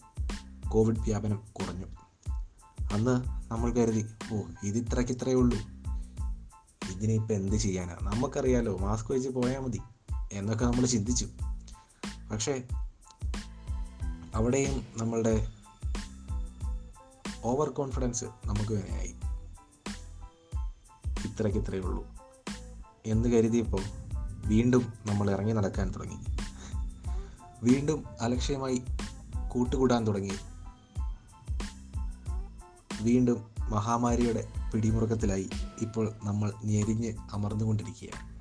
കോവിഡ് വ്യാപനം കുറഞ്ഞു. അന്ന് നമ്മൾ കരുതി ഓ ഇത് ഇത്രയ്ക്ക് ഇത്രയേ ഉള്ളൂ. ഇതിനിപ്പോൾ എന്ത് ചെയ്യാനാണ് നമുക്കറിയാലോ മാസ്ക് വെച്ച് പോയാൽ മതി എന്നൊക്കെ നമ്മൾ ചിന്തിച്ചു. പക്ഷേ അവിടെയും നമ്മളുടെ ഓവർ കോൺഫിഡൻസ് നമുക്ക് തന്നെയായി. ഇത്രയ്ക്ക് ഇത്രയേ ഉള്ളൂ. എന്ന് കരുതിയപ്പോൾ വീണ്ടും നമ്മൾ ഇറങ്ങി നടക്കാൻ തുടങ്ങി. വീണ്ടും അലക്ഷ്യമായി കൂട്ടുകൂടാൻ തുടങ്ങി. വീണ്ടും മഹാമാരിയുടെ പിടിമുറുക്കത്തിലായി ഇപ്പോൾ നമ്മൾ ഞെരിഞ്ഞ് അമർന്നുകൊണ്ടിരിക്കുകയാണ്.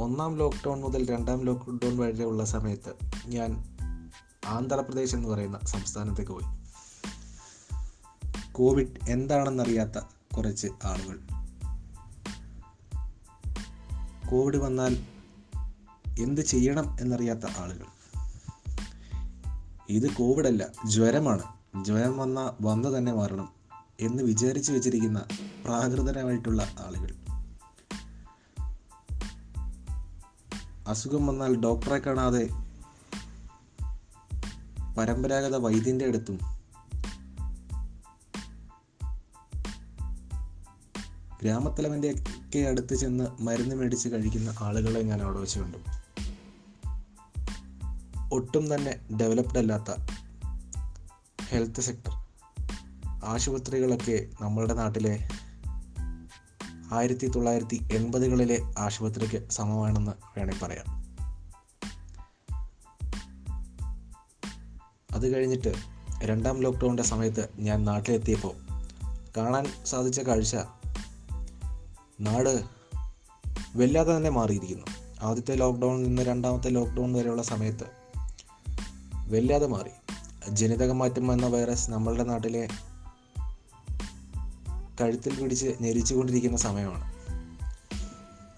ഒന്നാം ലോക്ക്ഡൗൺ മുതൽ രണ്ടാം ലോക്ക്ഡൗൺ വരെയുള്ള സമയത്ത് ഞാൻ ആന്ധ്രാപ്രദേശ് എന്ന് പറയുന്ന സംസ്ഥാനത്തേക്ക് പോയി. കോവിഡ് എന്താണെന്നറിയാത്ത കുറച്ച് ആളുകൾ. കോവിഡ് വന്നാൽ എന്ത് ചെയ്യണം എന്നറിയാത്ത ആളുകൾ. ഇത് കോവിഡ് അല്ല ജ്വരമാണ്. ജ്വരം വന്ന വന്ന് തന്നെ മാറണം എന്ന് വിചാരിച്ചു വെച്ചിരിക്കുന്ന പ്രാകൃതരായിട്ടുള്ള ആളുകൾ. അസുഖം വന്നാൽ ഡോക്ടറെ കാണാതെ പരമ്പരാഗത വൈദ്യന്റെ അടുത്തും ഗ്രാമത്തലവന്റെ ഒക്കെ അടുത്ത് ചെന്ന് മരുന്ന് മേടിച്ച് കഴിക്കുന്ന ആളുകളെ ഞാൻ അവിടെ വെച്ച് കണ്ടു. ഒട്ടും തന്നെ ഡെവലപ്ഡ് അല്ലാത്ത ഹെൽത്ത് സെക്ടർ ആശുപത്രികളൊക്കെ നമ്മളുടെ നാട്ടിലെ ആയിരത്തി തൊള്ളായിരത്തി എൺപതുകളിലെ ആശുപത്രിക്ക് സമമാണെന്ന് വേണമെങ്കിൽ പറയാം. അത് കഴിഞ്ഞിട്ട് രണ്ടാം ലോക്ക്ഡൗണിന്റെ സമയത്ത് ഞാൻ നാട്ടിലെത്തിയപ്പോൾ കാണാൻ സാധിച്ച കാഴ്ച നാട് വല്ലാതെ തന്നെ മാറിയിരിക്കുന്നു. ആദ്യത്തെ ലോക്ക്ഡൗണിൽ നിന്ന് രണ്ടാമത്തെ ലോക്ക്ഡൗൺ വരെയുള്ള സമയത്ത് വല്ലാതെ മാറി. ജനിതക മാറ്റം എന്ന വൈറസ് നമ്മളുടെ നാട്ടിലെ കഴുത്തിൽ പിടിച്ച് ഞെരിച്ചുകൊണ്ടിരിക്കുന്ന സമയമാണ്.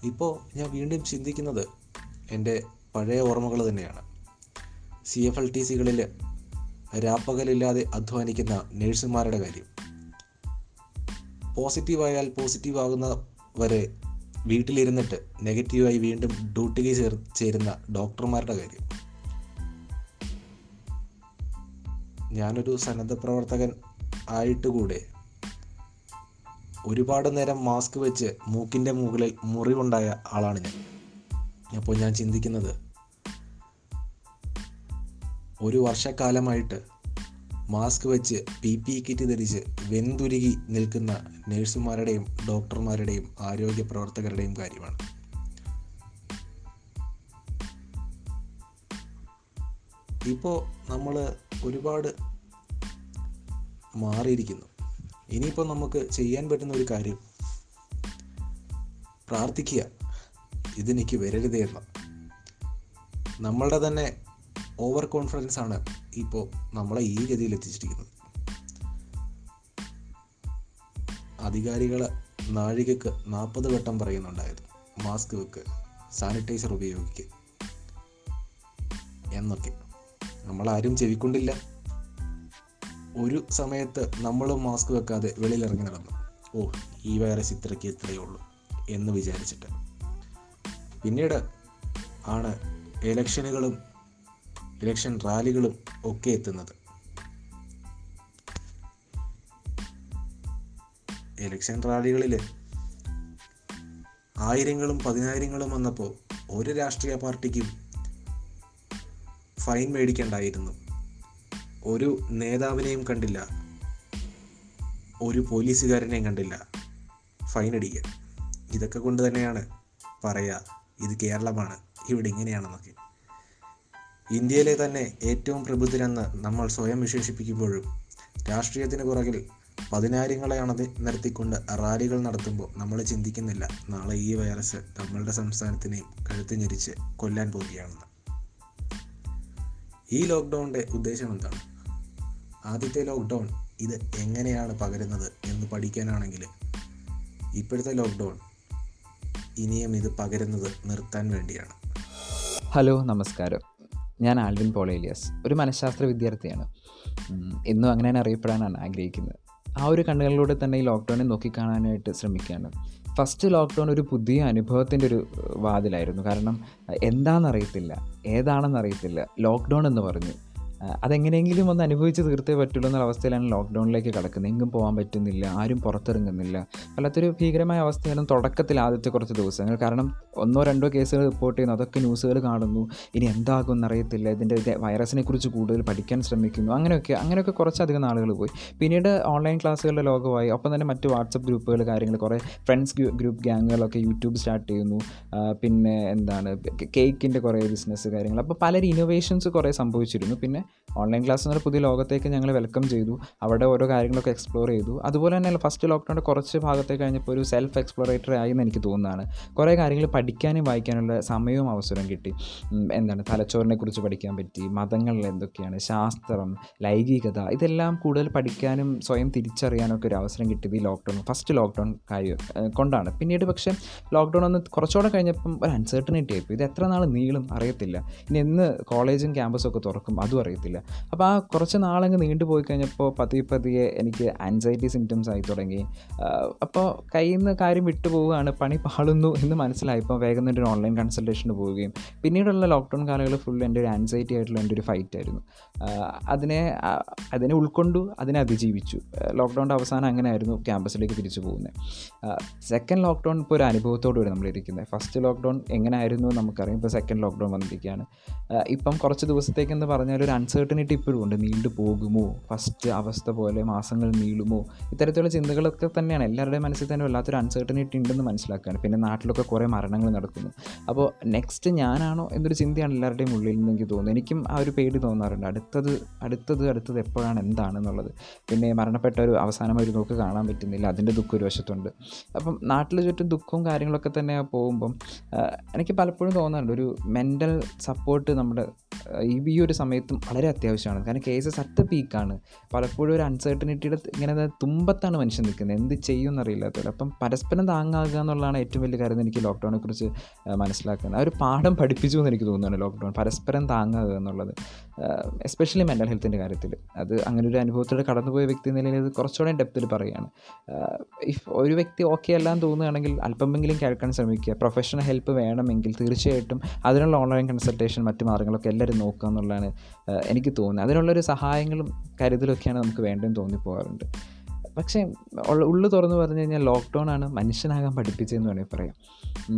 ഇപ്പോൾ ഞാൻ വീണ്ടും ചിന്തിക്കുന്നത് എന്റെ പഴയ ഓർമ്മകൾ തന്നെയാണ്. സി എഫ് എൽ ടി സികളിൽ രാപ്പകലില്ലാതെ അധ്വാനിക്കുന്ന നഴ്സുമാരുടെ കാര്യം. പോസിറ്റീവായാൽ പോസിറ്റീവ് ആകുന്ന വരെ വീട്ടിലിരുന്നിട്ട് നെഗറ്റീവായി വീണ്ടും ഡ്യൂട്ടിക്ക് ചേർ ചേരുന്ന ഡോക്ടർമാരുടെ കാര്യം. ഞാനൊരു സന്നദ്ധ പ്രവർത്തകൻ ആയിട്ട് കൂടെ ഒരുപാട് നേരം മാസ്ക് വെച്ച് മൂക്കിന്റെ മുകളിൽ മുറിവുണ്ടായ ആളാണ് ഞാൻ. അപ്പോൾ ഞാൻ ചിന്തിക്കുന്നത് ഒരു വർഷക്കാലമായിട്ട് മാസ്ക് വെച്ച് പി പി കിറ്റ് ധരിച്ച് വെന്തുരുകി നിൽക്കുന്ന നഴ്സുമാരുടെയും ഡോക്ടർമാരുടെയും ആരോഗ്യ പ്രവർത്തകരുടെയും കാര്യമാണ്. ഇപ്പോൾ നമ്മൾ ഒരുപാട് മാറിയിരിക്കുന്നു. ഇനിയിപ്പോൾ നമുക്ക് ചെയ്യാൻ പറ്റുന്ന ഒരു കാര്യം പ്രാർത്ഥിക്കുക. ഇതെനിക്ക് വരരുതേ എന്ന് നമ്മളുടെ തന്നെ ഓവർ കോൺഫിഡൻസ് ആണ് ഇപ്പോൾ നമ്മളെ ഈ ഗതിയിൽ എത്തിച്ചിരിക്കുന്നത്. അധികാരികൾ നാഴികക്ക് നാൽപ്പത് വട്ടം പറയുന്നുണ്ടായിരുന്നു മാസ്ക് വെക്ക് സാനിറ്റൈസർ ഉപയോഗിക്കുക എന്നൊക്കെ. നമ്മളാരും ചെവിക്കൊണ്ടില്ല. ഒരു സമയത്ത് നമ്മളും മാസ്ക് വെക്കാതെ വെളിയിലിറങ്ങി നടന്നു. ഓ ഈ വൈറസ് ഇത്രയ്ക്ക് ഇത്രയേ ഉള്ളൂ എന്ന് വിചാരിച്ചിട്ട്. പിന്നീട് ആണ് ഇലക്ഷനുകളും ഇലക്ഷൻ റാലികളും ഒക്കെ എത്തുന്നത്. ഇലക്ഷൻ റാലികളിൽ ആയിരങ്ങളും പതിനായിരങ്ങളും വന്നപ്പോൾ ഒരു രാഷ്ട്രീയ പാർട്ടിക്കും ഫൈൻ മേടിക്കേണ്ടായിരുന്നു. ഒരു നേതാവിനെയും കണ്ടില്ല. ഒരു പോലീസുകാരനെയും കണ്ടില്ല. ഫൈൻ അടിക്കുക ഇതൊക്കെ കൊണ്ട് തന്നെയാണ് പറയുക ഇത് കേരളമാണ് ഇവിടെ ഇങ്ങനെയാണെന്നൊക്കെ. ഇന്ത്യയിലെ തന്നെ ഏറ്റവും പ്രബുദ്ധരെന്ന് നമ്മൾ സ്വയം വിശേഷിപ്പിക്കുമ്പോഴും രാഷ്ട്രീയത്തിന് പുറകിൽ പതിനായിരങ്ങളെ അണതി നിർത്തിക്കൊണ്ട് റാലികൾ നടത്തുമ്പോൾ നമ്മൾ ചിന്തിക്കുന്നില്ല നാളെ ഈ വൈറസ് നമ്മളുടെ സംസ്ഥാനത്തിനെയും കഴുത്ത് ഞെരിച്ച് കൊല്ലാൻ പോവുകയാണെന്ന്. ഈ ലോക്ക്ഡൗണിന്റെ ഉദ്ദേശം എന്താണ്? ആദ്യത്തെ ലോക്ക്ഡൗൺ ഇത് എങ്ങനെയാണ് പകരുന്നത് എന്ന് പഠിക്കാനാണെങ്കിൽ ഇപ്പോഴത്തെ ലോക്ക്ഡൗൺ ഇനിയും ഇത് പകരുന്നത് നിർത്താൻ വേണ്ടിയാണ്. ഹലോ നമസ്കാരം. ഞാൻ ആൽവിൻ പോളേലിയസ് ഒരു മനഃശാസ്ത്ര വിദ്യാർത്ഥിയാണ്. എന്നും അങ്ങനെ അറിയപ്പെടാനാണ് ആഗ്രഹിക്കുന്നത്. ആ ഒരു കണ്ണുകളിലൂടെ തന്നെ ഈ ലോക്ക്ഡൗണിനെ നോക്കിക്കാണാനായിട്ട് ശ്രമിക്കുകയാണ്. ഫസ്റ്റ് ലോക്ക്ഡൗൺ ഒരു പുതിയ അനുഭവത്തിന്റെ ഒരു വാതിലായിരുന്നു. കാരണം എന്താണെന്നറിയത്തില്ല ഏതാണെന്നറിയത്തില്ല. ലോക്ക്ഡൗൺ എന്ന് പറഞ്ഞു അതെങ്ങനെയെങ്കിലും ഒന്ന് അനുഭവിച്ച് തീർത്തേ പറ്റുള്ളൂ എന്നുള്ള അവസ്ഥയിലാണ് ലോക്ക്ഡൗണിലേക്ക് കിടക്കുന്നത്. എങ്ങും പോകാൻ പറ്റുന്നില്ല ആരും പുറത്തിറങ്ങുന്നില്ല. വല്ലാത്തൊരു ഭീകരമായ അവസ്ഥയാണ് തുടക്കത്തിൽ ആദ്യത്തെ കുറച്ച് ദിവസങ്ങൾ. കാരണം ഒന്നോ രണ്ടോ കേസുകൾ റിപ്പോർട്ട് ചെയ്യുന്നു അതൊക്കെ ന്യൂസുകൾ കാണുന്നു. ഇനി എന്താകും എന്നറിയത്തില്ല. ഇതിന്റെ ഇത് വൈറസിനെ കുറിച്ച് കൂടുതൽ പഠിക്കാൻ ശ്രമിക്കുന്നു. അങ്ങനെയൊക്കെ അങ്ങനെയൊക്കെ കുറച്ചധികം നാളുകൾ പോയി. പിന്നീട് ഓൺലൈൻ ക്ലാസ്സുകളുടെ ലോകമായി. ഒപ്പം തന്നെ മറ്റ് വാട്സപ്പ് ഗ്രൂപ്പുകൾ കാര്യങ്ങൾ കുറേ ഫ്രണ്ട്സ് ഗ്രൂപ്പ് ഗ്യാങ്ങുകളൊക്കെ യൂട്യൂബ് സ്റ്റാർട്ട് ചെയ്യുന്നു. പിന്നെ എന്താണ് കേക്കിന്റെ കുറേ ബിസിനസ് കാര്യങ്ങൾ. അപ്പോൾ പല ഇന്നോവേഷൻസ് കുറേ സംഭവിച്ചിരുന്നു. പിന്നെ ഓൺലൈൻ ക്ലാസ് എന്നൊരു പുതിയ ലോകത്തേക്ക് ഞങ്ങൾ വെൽക്കം ചെയ്തു. അവിടെ ഓരോ കാര്യങ്ങളൊക്കെ എക്സ്പ്ലോർ ചെയ്തു. അതുപോലെ തന്നെ ഫസ്റ്റ് ലോക്ക്ഡൗണിന്റെ കുറച്ച് ഭാഗത്തേക്ക് കഴിഞ്ഞപ്പോൾ ഒരു സെൽഫ് എക്സ്പ്ലോറേറ്റർ ആയി എന്ന് എനിക്ക് തോന്നുന്നതാണ്. കുറേ കാര്യങ്ങൾ പഠിക്കാനും വായിക്കാനുള്ള സമയവും അവസരവും കിട്ടി. എന്താണ് തലച്ചോറിനെ കുറിച്ച് പഠിക്കാൻ പറ്റി മതങ്ങളിൽ എന്തൊക്കെയാണ് ശാസ്ത്രം ലൈംഗികത ഇതെല്ലാം കൂടുതൽ പഠിക്കാനും സ്വയം തിരിച്ചറിയാനൊക്കെ ഒരു അവസരം കിട്ടിയത് ഈ ലോക്ക്ഡൗൺ ഫസ്റ്റ് ലോക്ക്ഡൗൺ കാര്യം കൊണ്ടാണ്. പിന്നീട് പക്ഷേ ലോക്ക്ഡൗൺ ഒന്ന് കുറച്ചുകൂടെ കഴിഞ്ഞപ്പം ഒരു അൺസർട്ടനിറ്റി ആയിപ്പോയി ഇത് എത്ര നാൾ നീളും അറിയത്തില്ല. ഇനി എന്ന് കോളേജും ക്യാമ്പസും ഒക്കെ തുറക്കും അതും അറിയത്തില്ല. അപ്പോൾ ആ കുറച്ച് നാളങ്ങ് നീണ്ടു പോയി കഴിഞ്ഞപ്പോൾ പതിയെ പതിയെ എനിക്ക് ആൻസൈറ്റി സിംറ്റംസ് ആയി തുടങ്ങി. അപ്പോൾ കയ്യിൽ നിന്ന് കാര്യം വിട്ടു പോവുകയാണ് പണി പാളുന്നു എന്ന് മനസ്സിലായപ്പോൾ വേഗം തന്നെ ഒരു ഓൺലൈൻ കൺസൾട്ടേഷന് പോവുകയും. പിന്നീടുള്ള ലോക്ക്ഡൗൺ കാലങ്ങൾ ഫുൾ എന്റെ ഒരു ആൻസൈറ്റി ആയിട്ടുള്ള എന്റെ ഒരു ഫൈറ്റ് ആയിരുന്നു. അതിനെ അതിനെ ഉൾക്കൊണ്ടു അതിനെ അതിജീവിച്ചു. ലോക്ക്ഡൗണിന്റെ അവസാനം അങ്ങനെയായിരുന്നു ക്യാമ്പസിലേക്ക് തിരിച്ചു പോകുന്നത് സെക്കൻഡ് ലോക്ക്ഡൗൺ ഇപ്പോൾ ഒരു അനുഭവത്തോടുകൂടി നമ്മളിരിക്കുന്നത് ഫസ്റ്റ് ലോക്ക്ഡൗൺ എങ്ങനെയായിരുന്നു നമുക്കറിയാം. ഇപ്പോൾ സെക്കൻഡ് ലോക്ക്ഡൗൺ വന്നിരിക്കുകയാണ്. ഇപ്പം കുറച്ച് ദിവസത്തേക്കെന്ന് പറഞ്ഞാൽ ഒരു അൺസർട്ടനിറ്റി ഇപ്പോഴും ഉണ്ട് നീണ്ടു പോകുമോ? ഫസ്റ്റ് അവസ്ഥ പോലെ മാസങ്ങൾ നീളുമോ? ഇത്തരത്തിലുള്ള ചിന്തകളൊക്കെ തന്നെയാണ് എല്ലാവരുടെയും മനസ്സിൽ തന്നെ വല്ലാത്തൊരു അൺസർട്ടനിറ്റി ഉണ്ടെന്ന് മനസ്സിലാക്കുകയാണ് പിന്നെ നാട്ടിലൊക്കെ കുറേ മരണങ്ങൾ നടക്കുന്നു. അപ്പോൾ നെക്സ്റ്റ് ഞാനാണോ എന്നൊരു ചിന്തയാണ് എല്ലാവരുടെയും ഉള്ളിൽ നിന്ന് എനിക്ക് തോന്നുന്നത്. എനിക്കും ആ ഒരു പേടി തോന്നാറുണ്ട്. അടുത്തത് അടുത്തത് അടുത്തത് എപ്പോഴാണ് എന്താണെന്നുള്ളത്. പിന്നെ മരണപ്പെട്ട ഒരു അവസാനം ഒരു നോക്ക് കാണാൻ പറ്റുന്നില്ല. അതിന്റെ ദുഃഖം ഒരു വശത്തുണ്ട്. അപ്പം നാട്ടിൽ ചുറ്റും ദുഃഖവും കാര്യങ്ങളൊക്കെ തന്നെ പോകുമ്പം എനിക്ക് പലപ്പോഴും തോന്നാറുണ്ട്. ഒരു മെന്റൽ സപ്പോർട്ട് നമ്മുടെ ഈ ഒരു സമയത്തും വളരെ അത്യാവശ്യമാണ്. കാരണം കേസസ് അറ്റ പീക്കാണ് പലപ്പോഴും ഒരു അൺസർട്ടനിറ്റിയുടെ ഇങ്ങനെ തുമ്പത്താണ് മനുഷ്യൻ നിൽക്കുന്നത്. എന്ത് ചെയ്യും എന്നറിയില്ലാത്തവർ അപ്പം പരസ്പരം താങ്ങാകുക എന്നുള്ളതാണ് ഏറ്റവും വലിയ കാര്യം എനിക്ക് ലോക്ക്ഡൗണിനെ കുറിച്ച് മനസ്സിലാക്കുന്നത് ആ ഒരു പാഠം പഠിപ്പിച്ചു എന്ന് എനിക്ക് തോന്നുന്നുണ്ട് ലോക്ക്ഡൗൺ പരസ്പരം താങ്ങാകുക എന്നുള്ളത്. എസ്പെഷ്യലി മെന്റൽ ഹെൽത്തിന്റെ കാര്യത്തിൽ അത് അങ്ങനെ ഒരു അനുഭവത്തിലൂടെ കടന്നുപോയ വ്യക്തി എന്ന നിലയിൽ അത് കുറച്ചുകൂടെ ഡെപ്തിൽ പറയുകയാണ്. ഇഫ് ഒരു വ്യക്തി ഓക്കെ അല്ലാന്ന് തോന്നുകയാണെങ്കിൽ അല്പമെങ്കിലും കേൾക്കാൻ ശ്രമിക്കുക. പ്രൊഫഷണൽ ഹെൽപ്പ് വേണമെങ്കിൽ തീർച്ചയായിട്ടും അതിനുള്ള ഓൺലൈൻ കൺസൾട്ടേഷൻ മറ്റു മാർഗങ്ങളൊക്കെ എല്ലാവരും നോക്കുക എന്നുള്ളതാണ് എനിക്ക് തോന്നുന്നത്. അതിനുള്ളൊരു സഹായങ്ങളും കരുതലൊക്കെയാണ് നമുക്ക് വേണ്ടതെന്ന് തോന്നിപ്പോകാറുണ്ട്. പക്ഷേ ഉള്ളു തുറന്ന് പറഞ്ഞു കഴിഞ്ഞാൽ ലോക്ക്ഡൗൺ ആണ് മനുഷ്യനാകാൻ പഠിപ്പിച്ചതെന്ന് വേണമെങ്കിൽ പറയാം.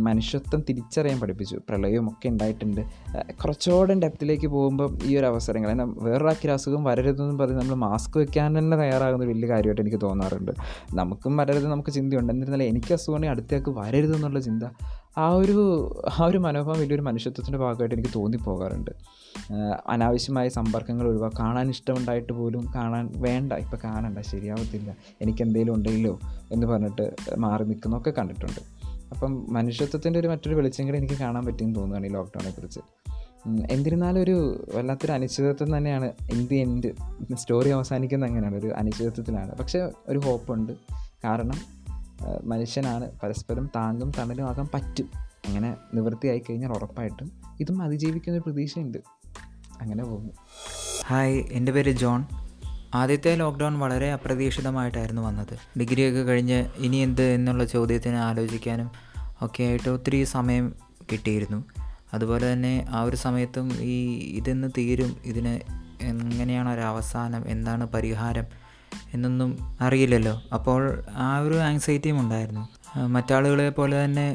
മനുഷ്യത്വം തിരിച്ചറിയാൻ പഠിപ്പിച്ചു. പ്രളയമൊക്കെ ഉണ്ടായിട്ടുണ്ട്. കുറച്ചുകൂടെ ഡെപ്തിലേക്ക് പോകുമ്പോൾ ഈ ഒരു അവസരങ്ങൾ എന്നാൽ വേറൊരാക്കിയ അസുഖം വരരുതെന്നും പറഞ്ഞ് നമ്മൾ മാസ്ക് വെക്കാൻ തന്നെ തയ്യാറാകുന്ന വലിയ കാര്യമായിട്ട് എനിക്ക് തോന്നാറുണ്ട്. നമുക്കും വരരുത് നമുക്ക് ചിന്തയുണ്ട്. എന്നിരുന്നാലും എനിക്ക് അസുഖമാണെങ്കിൽ അടുത്തേക്ക് വരരുതെന്നുള്ള ചിന്ത ആ ഒരു ആ ഒരു മനോഭാവം വലിയൊരു മനുഷ്യത്വത്തിന്റെ ഭാഗമായിട്ട് എനിക്ക് തോന്നിപ്പോകാറുണ്ട്. അനാവശ്യമായ സമ്പർക്കങ്ങൾ ഒഴിവാക്കുക കാണാൻ ഇഷ്ടമുണ്ടായിട്ട് പോലും കാണാൻ വേണ്ട. ഇപ്പം കാണണ്ട ശരിയാവത്തില്ല. എനിക്ക് എന്തെങ്കിലും ഉണ്ടെങ്കിലോ എന്ന് പറഞ്ഞിട്ട് മാറി നിൽക്കുന്നൊക്കെ കണ്ടിട്ടുണ്ട്. അപ്പം മനുഷ്യത്വത്തിന്റെ ഒരു മറ്റൊരു വെളിച്ചം കൂടെ എനിക്ക് കാണാൻ പറ്റിയെന്ന് തോന്നുകയാണ് ഈ ലോക്ക്ഡൗണിനെ കുറിച്ച്. എന്നിരുന്നാലും ഒരു വല്ലാത്തൊരു അനിശ്ചിതത്വം തന്നെയാണ് എന്ത് എൻഡ് സ്റ്റോറി അവസാനിക്കുന്ന അങ്ങനെയാണ്. ഒരു അനിശ്ചിതത്വത്തിലാണ്. പക്ഷേ ഒരു ഹോപ്പുണ്ട് കാരണം മനുഷ്യനാണ്. പരസ്പരം താങ്കും തണലും ആകാൻ പറ്റും. അങ്ങനെ നിവൃത്തിയായി കഴിഞ്ഞാൽ ഉറപ്പായിട്ടും ഇതും അതിജീവിക്കുന്ന ഒരു പ്രതീക്ഷയുണ്ട്. അങ്ങനെ പോകുന്നു. ഹായ് എന്റെ പേര് ജോൺ. ആദ്യത്തെ ലോക്ക്ഡൗൺ വളരെ അപ്രതീക്ഷിതമായിട്ടായിരുന്നു വന്നത്. ഡിഗ്രിയൊക്കെ കഴിഞ്ഞ് ഇനി എന്ത് എന്നുള്ള ചോദ്യത്തിന് ആലോചിക്കാനും ഒക്കെ ആയിട്ട് ഒത്തിരി സമയം കിട്ടിയിരുന്നു. അതുപോലെ തന്നെ ആ ഒരു സമയത്തും ഈ ഇതെന്ന് തീരും? ഇതിന് എങ്ങനെയാണ് ഒരു അവസാനം? എന്താണ് പരിഹാരം? എന്നൊന്നും അറിയില്ലല്ലോ. അപ്പോൾ ആ ഒരു ആങ്സൈറ്റിയും ഉണ്ടായിരുന്നു. മറ്റാളുകളെ പോലെ തന്നെ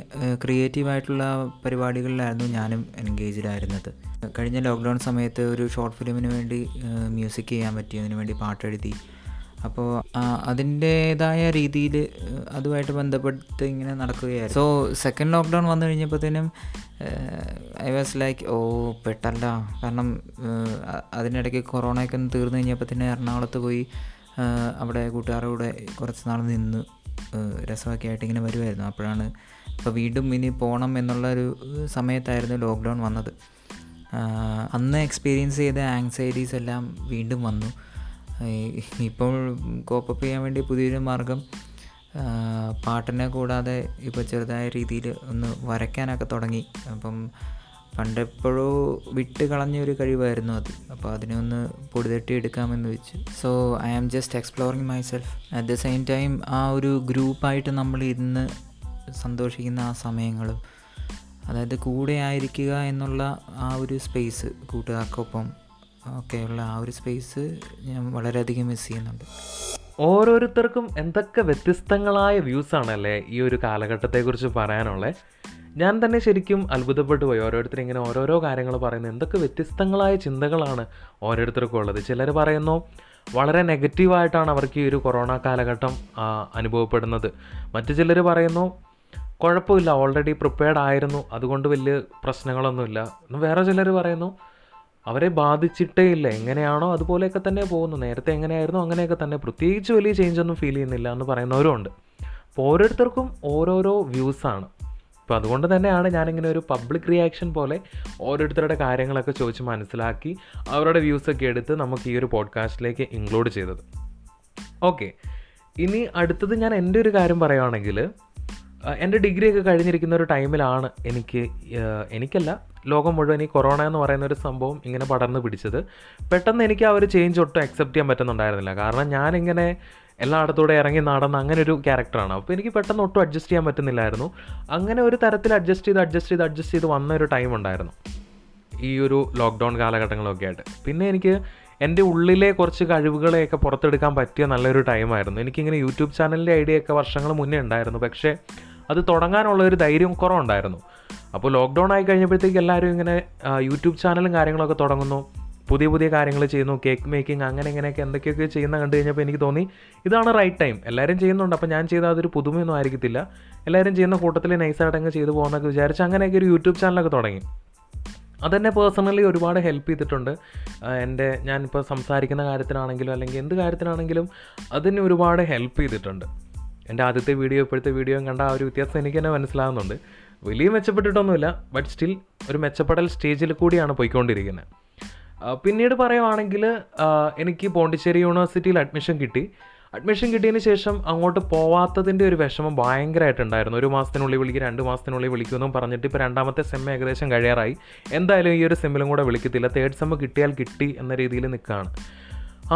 ക്രിയേറ്റീവായിട്ടുള്ള പരിപാടികളിലായിരുന്നു ഞാനും എൻഗേജ്ഡ് ആയിരുന്നത് കഴിഞ്ഞ ലോക്ക്ഡൗൺ സമയത്ത് ഒരു ഷോർട്ട് ഫിലിമിന് വേണ്ടി മ്യൂസിക് ചെയ്യാൻ പറ്റി. അതിനു വേണ്ടി പാട്ടെഴുതി. അപ്പോൾ അതിന്റേതായ രീതിയിൽ അതുമായിട്ട് ബന്ധപ്പെട്ട് ഇങ്ങനെ നടക്കുകയായിരുന്നു. സോ സെക്കൻഡ് ലോക്ക്ഡൗൺ വന്നു കഴിഞ്ഞപ്പോഴത്തേനും ഐ വാസ് ലൈക്ക് ഓ പെട്ടല്ല കാരണം അതിനിടയ്ക്ക് കൊറോണയൊക്കെ ഒന്ന് തീർന്നു കഴിഞ്ഞപ്പോൾ തന്നെ എറണാകുളത്ത് പോയി അവിടെ കൂട്ടുകാരുടെ കൂടെ കുറച്ച് നാൾ നിന്ന് രസമൊക്കെ ആയിട്ട് ഇങ്ങനെ വരുമായിരുന്നു അപ്പോഴാണ് ഇപ്പോൾ വീണ്ടും ഇനി പോകണം എന്നുള്ള ഒരു സമയത്തായിരുന്നു ലോക്ക്ഡൗൺ വന്നത്. അന്ന് എക്സ്പീരിയൻസ് ചെയ്ത ആങ്സൈറ്റീസ് എല്ലാം വീണ്ടും വന്നു. ഇപ്പോൾ കോപ്പപ്പ് ചെയ്യാൻ വേണ്ടി പുതിയൊരു മാർഗം പാട്ടിനെ കൂടാതെ ഇപ്പോൾ ചെറുതായ രീതിയിൽ ഒന്ന് വരയ്ക്കാനൊക്കെ തുടങ്ങി. അപ്പം പണ്ടെപ്പോഴോ വിട്ട് കളഞ്ഞ ഒരു കഴിവായിരുന്നു അത്. അപ്പോൾ അതിനെ ഒന്ന് പൊടിതട്ടി എടുക്കാമെന്ന് വെച്ച്. So I am just exploring myself at the same time ആ ഒരു ഗ്രൂപ്പായിട്ട് നമ്മൾ ഇന്ന് സന്തോഷിക്കുന്ന ആ സമയങ്ങളും അതായത് കൂടെ ആയിരിക്കുക എന്നുള്ള ആ ഒരു സ്പേസ് കൂട്ടുകാർക്കൊപ്പം ഒക്കെയുള്ള ആ ഒരു സ്പേസ് ഞാൻ വളരെയധികം മിസ് ചെയ്യുന്നുണ്ട്. ഓരോരുത്തർക്കും എന്തൊക്കെ വ്യത്യസ്തങ്ങളായ വ്യൂസാണല്ലേ ഈ ഒരു കാലഘട്ടത്തെക്കുറിച്ച് പറയാനുള്ളത് ഞാൻ തന്നെ ശരിക്കും അത്ഭുതപ്പെട്ടു പോയി ഓരോരുത്തർ ഇങ്ങനെ ഓരോരോ കാര്യങ്ങൾ പറയുന്നത്. എന്തൊക്കെ വ്യത്യസ്തങ്ങളായ ചിന്തകളാണ് ഓരോരുത്തർക്കും ഉള്ളത്. ചിലർ പറയുന്നു വളരെ നെഗറ്റീവായിട്ടാണ് അവർക്ക് ഈ ഒരു കൊറോണ കാലഘട്ടം അനുഭവപ്പെടുന്നത്. മറ്റു ചിലർ പറയുന്നു കുഴപ്പമില്ല ഓൾറെഡി പ്രിപ്പയർഡ് ആയിരുന്നു. അതുകൊണ്ട് വലിയ പ്രശ്നങ്ങളൊന്നുമില്ല. വേറെ ചിലർ പറയുന്നു അവരെ ബാധിച്ചിട്ടേ ഇല്ല. എങ്ങനെയാണോ അതുപോലെയൊക്കെ തന്നെ പോകുന്നു. നേരത്തെ എങ്ങനെയായിരുന്നു അങ്ങനെയൊക്കെ തന്നെ. പ്രത്യേകിച്ച് വലിയ ചേഞ്ച് ഒന്നും ഫീൽ ചെയ്യുന്നില്ല എന്ന് പറയുന്നവരും ഉണ്ട്. അപ്പോൾ ഓരോരുത്തർക്കും ഓരോരോ വ്യൂസാണ് അപ്പോൾ അതുകൊണ്ട് തന്നെയാണ് ഞാനിങ്ങനെ ഒരു പബ്ലിക് റിയാക്ഷൻ പോലെ ഓരോരുത്തരുടെ കാര്യങ്ങളൊക്കെ ചോദിച്ച് മനസ്സിലാക്കി അവരുടെ വ്യൂസൊക്കെ എടുത്ത് നമുക്ക് ഈ ഒരു പോഡ്കാസ്റ്റിലേക്ക് ഇൻക്ലൂഡ് ചെയ്തത്. ഓക്കെ ഇനി അടുത്തത് ഞാൻ എന്റെ ഒരു കാര്യം പറയുകയാണെങ്കിൽ എന്റെ ഡിഗ്രി ഒക്കെ കഴിഞ്ഞിരിക്കുന്ന ഒരു ടൈമിലാണ് എനിക്ക് എനിക്കല്ല ലോകം മുഴുവൻ ഈ കൊറോണ എന്ന് പറയുന്ന ഒരു സംഭവം ഇങ്ങനെ പടർന്ന് പിടിച്ചത്. പെട്ടെന്ന് എനിക്ക് ആ ഒരു ചേഞ്ച് ഒട്ടും അക്സെപ്റ്റ് ചെയ്യാൻ പറ്റുന്നുണ്ടായിരുന്നില്ല. കാരണം ഞാനിങ്ങനെ എല്ലായിടത്തൂടെ ഇറങ്ങി നടന്ന അങ്ങനെ ഒരു ക്യാരക്ടറാണ്. അപ്പോൾ എനിക്ക് പെട്ടെന്ന് ഒട്ടും അഡ്ജസ്റ്റ് ചെയ്യാൻ പറ്റുന്നില്ലായിരുന്നു. അങ്ങനെ ഒരു തരത്തിൽ അഡ്ജസ്റ്റ് ചെയ്ത് അഡ്ജസ്റ്റ് ചെയ്ത് അഡ്ജസ്റ്റ് ചെയ്ത് വന്ന ഒരു ടൈം ഉണ്ടായിരുന്നു. ഈ ഒരു ലോക്ക്ഡൗൺ കാലഘട്ടങ്ങളൊക്കെ ആയിട്ട്. പിന്നെ എനിക്ക് എന്റെ ഉള്ളിലെ കുറച്ച് കഴിവുകളെയൊക്കെ പുറത്തെടുക്കാൻ പറ്റിയ നല്ലൊരു ടൈമായിരുന്നു എനിക്കിങ്ങനെ യൂട്യൂബ് ചാനലിന്റെ ഐഡിയ ഒക്കെ വർഷങ്ങൾ മുന്നേ ഉണ്ടായിരുന്നു. പക്ഷേ അത് തുടങ്ങാനുള്ള ഒരു ധൈര്യം കുറവുണ്ടായിരുന്നു. അപ്പോൾ ലോക്ക്ഡൗൺ ആയി കഴിഞ്ഞപ്പോഴത്തേക്ക് എല്ലാവരും ഇങ്ങനെ യൂട്യൂബ് ചാനലും കാര്യങ്ങളൊക്കെ തുടങ്ങുന്നു. പുതിയ പുതിയ കാര്യങ്ങൾ ചെയ്യുന്നു കേക്ക് മേക്കിംഗ് അങ്ങനെ ഇങ്ങനെയൊക്കെ എന്തൊക്കെയൊക്കെ ചെയ്യുന്ന കണ്ടു കഴിഞ്ഞപ്പോൾ എനിക്ക് തോന്നി ഇതാണ് റൈറ്റ് ടൈം എല്ലാവരും ചെയ്യുന്നുണ്ട്. അപ്പോൾ ഞാൻ ചെയ്താൽ അതൊരു പുതുമയൊന്നും ആയിരിക്കത്തില്ല. എല്ലാവരും ചെയ്യുന്ന കൂട്ടത്തിൽ നൈസായിട്ട് അങ്ങ് ചെയ്തു പോകുന്നൊക്കെ വിചാരിച്ച് അങ്ങനെയൊക്കെ ഒരു യൂട്യൂബ് ചാനലൊക്കെ തുടങ്ങി. അതെന്നെ പേഴ്സണലി ഒരുപാട് ഹെൽപ്പ് ചെയ്തിട്ടുണ്ട്. എന്റെ ഞാനിപ്പോൾ സംസാരിക്കുന്ന കാര്യത്തിനാണെങ്കിലും അല്ലെങ്കിൽ എന്ത് കാര്യത്തിനാണെങ്കിലും അതിനെ ഒരുപാട് ഹെൽപ്പ് ചെയ്തിട്ടുണ്ട്. എന്റെ ആദ്യത്തെ വീഡിയോ ഇപ്പോഴത്തെ വീഡിയോ കണ്ട ആ ഒരു വ്യത്യാസം എനിക്ക് തന്നെ മനസ്സിലാകുന്നുണ്ട് വലിയ മെച്ചപ്പെട്ടിട്ടൊന്നുമില്ല. ബട്ട് സ്റ്റിൽ ഒരു മെച്ചപ്പെടൽ സ്റ്റേജിൽ കൂടിയാണ് പോയിക്കൊണ്ടിരിക്കുന്നത്. പിന്നീട് പറയുവാണെങ്കിൽ എനിക്ക് പോണ്ടിച്ചേരി യൂണിവേഴ്സിറ്റിയിൽ അഡ്മിഷൻ കിട്ടി. അഡ്മിഷൻ കിട്ടിയതിന് ശേഷം അങ്ങോട്ട് പോവാത്തതിന്റെ ഒരു വിഷമം ഭയങ്കരമായിട്ടുണ്ടായിരുന്നു ഒരു മാസത്തിനുള്ളിൽ വിളിക്കും രണ്ട് മാസത്തിനുള്ളിൽ വിളിക്കുമെന്നും പറഞ്ഞിട്ട് ഇപ്പോൾ രണ്ടാമത്തെ സെം ഏകദേശം കഴിയാറായി. എന്തായാലും ഈ ഒരു സെമ്മിലും കൂടെ വിളിക്കത്തില്ല. തേർഡ് സെമ്മ് കിട്ടിയാൽ കിട്ടി എന്ന രീതിയിൽ നിൽക്കുകയാണ്.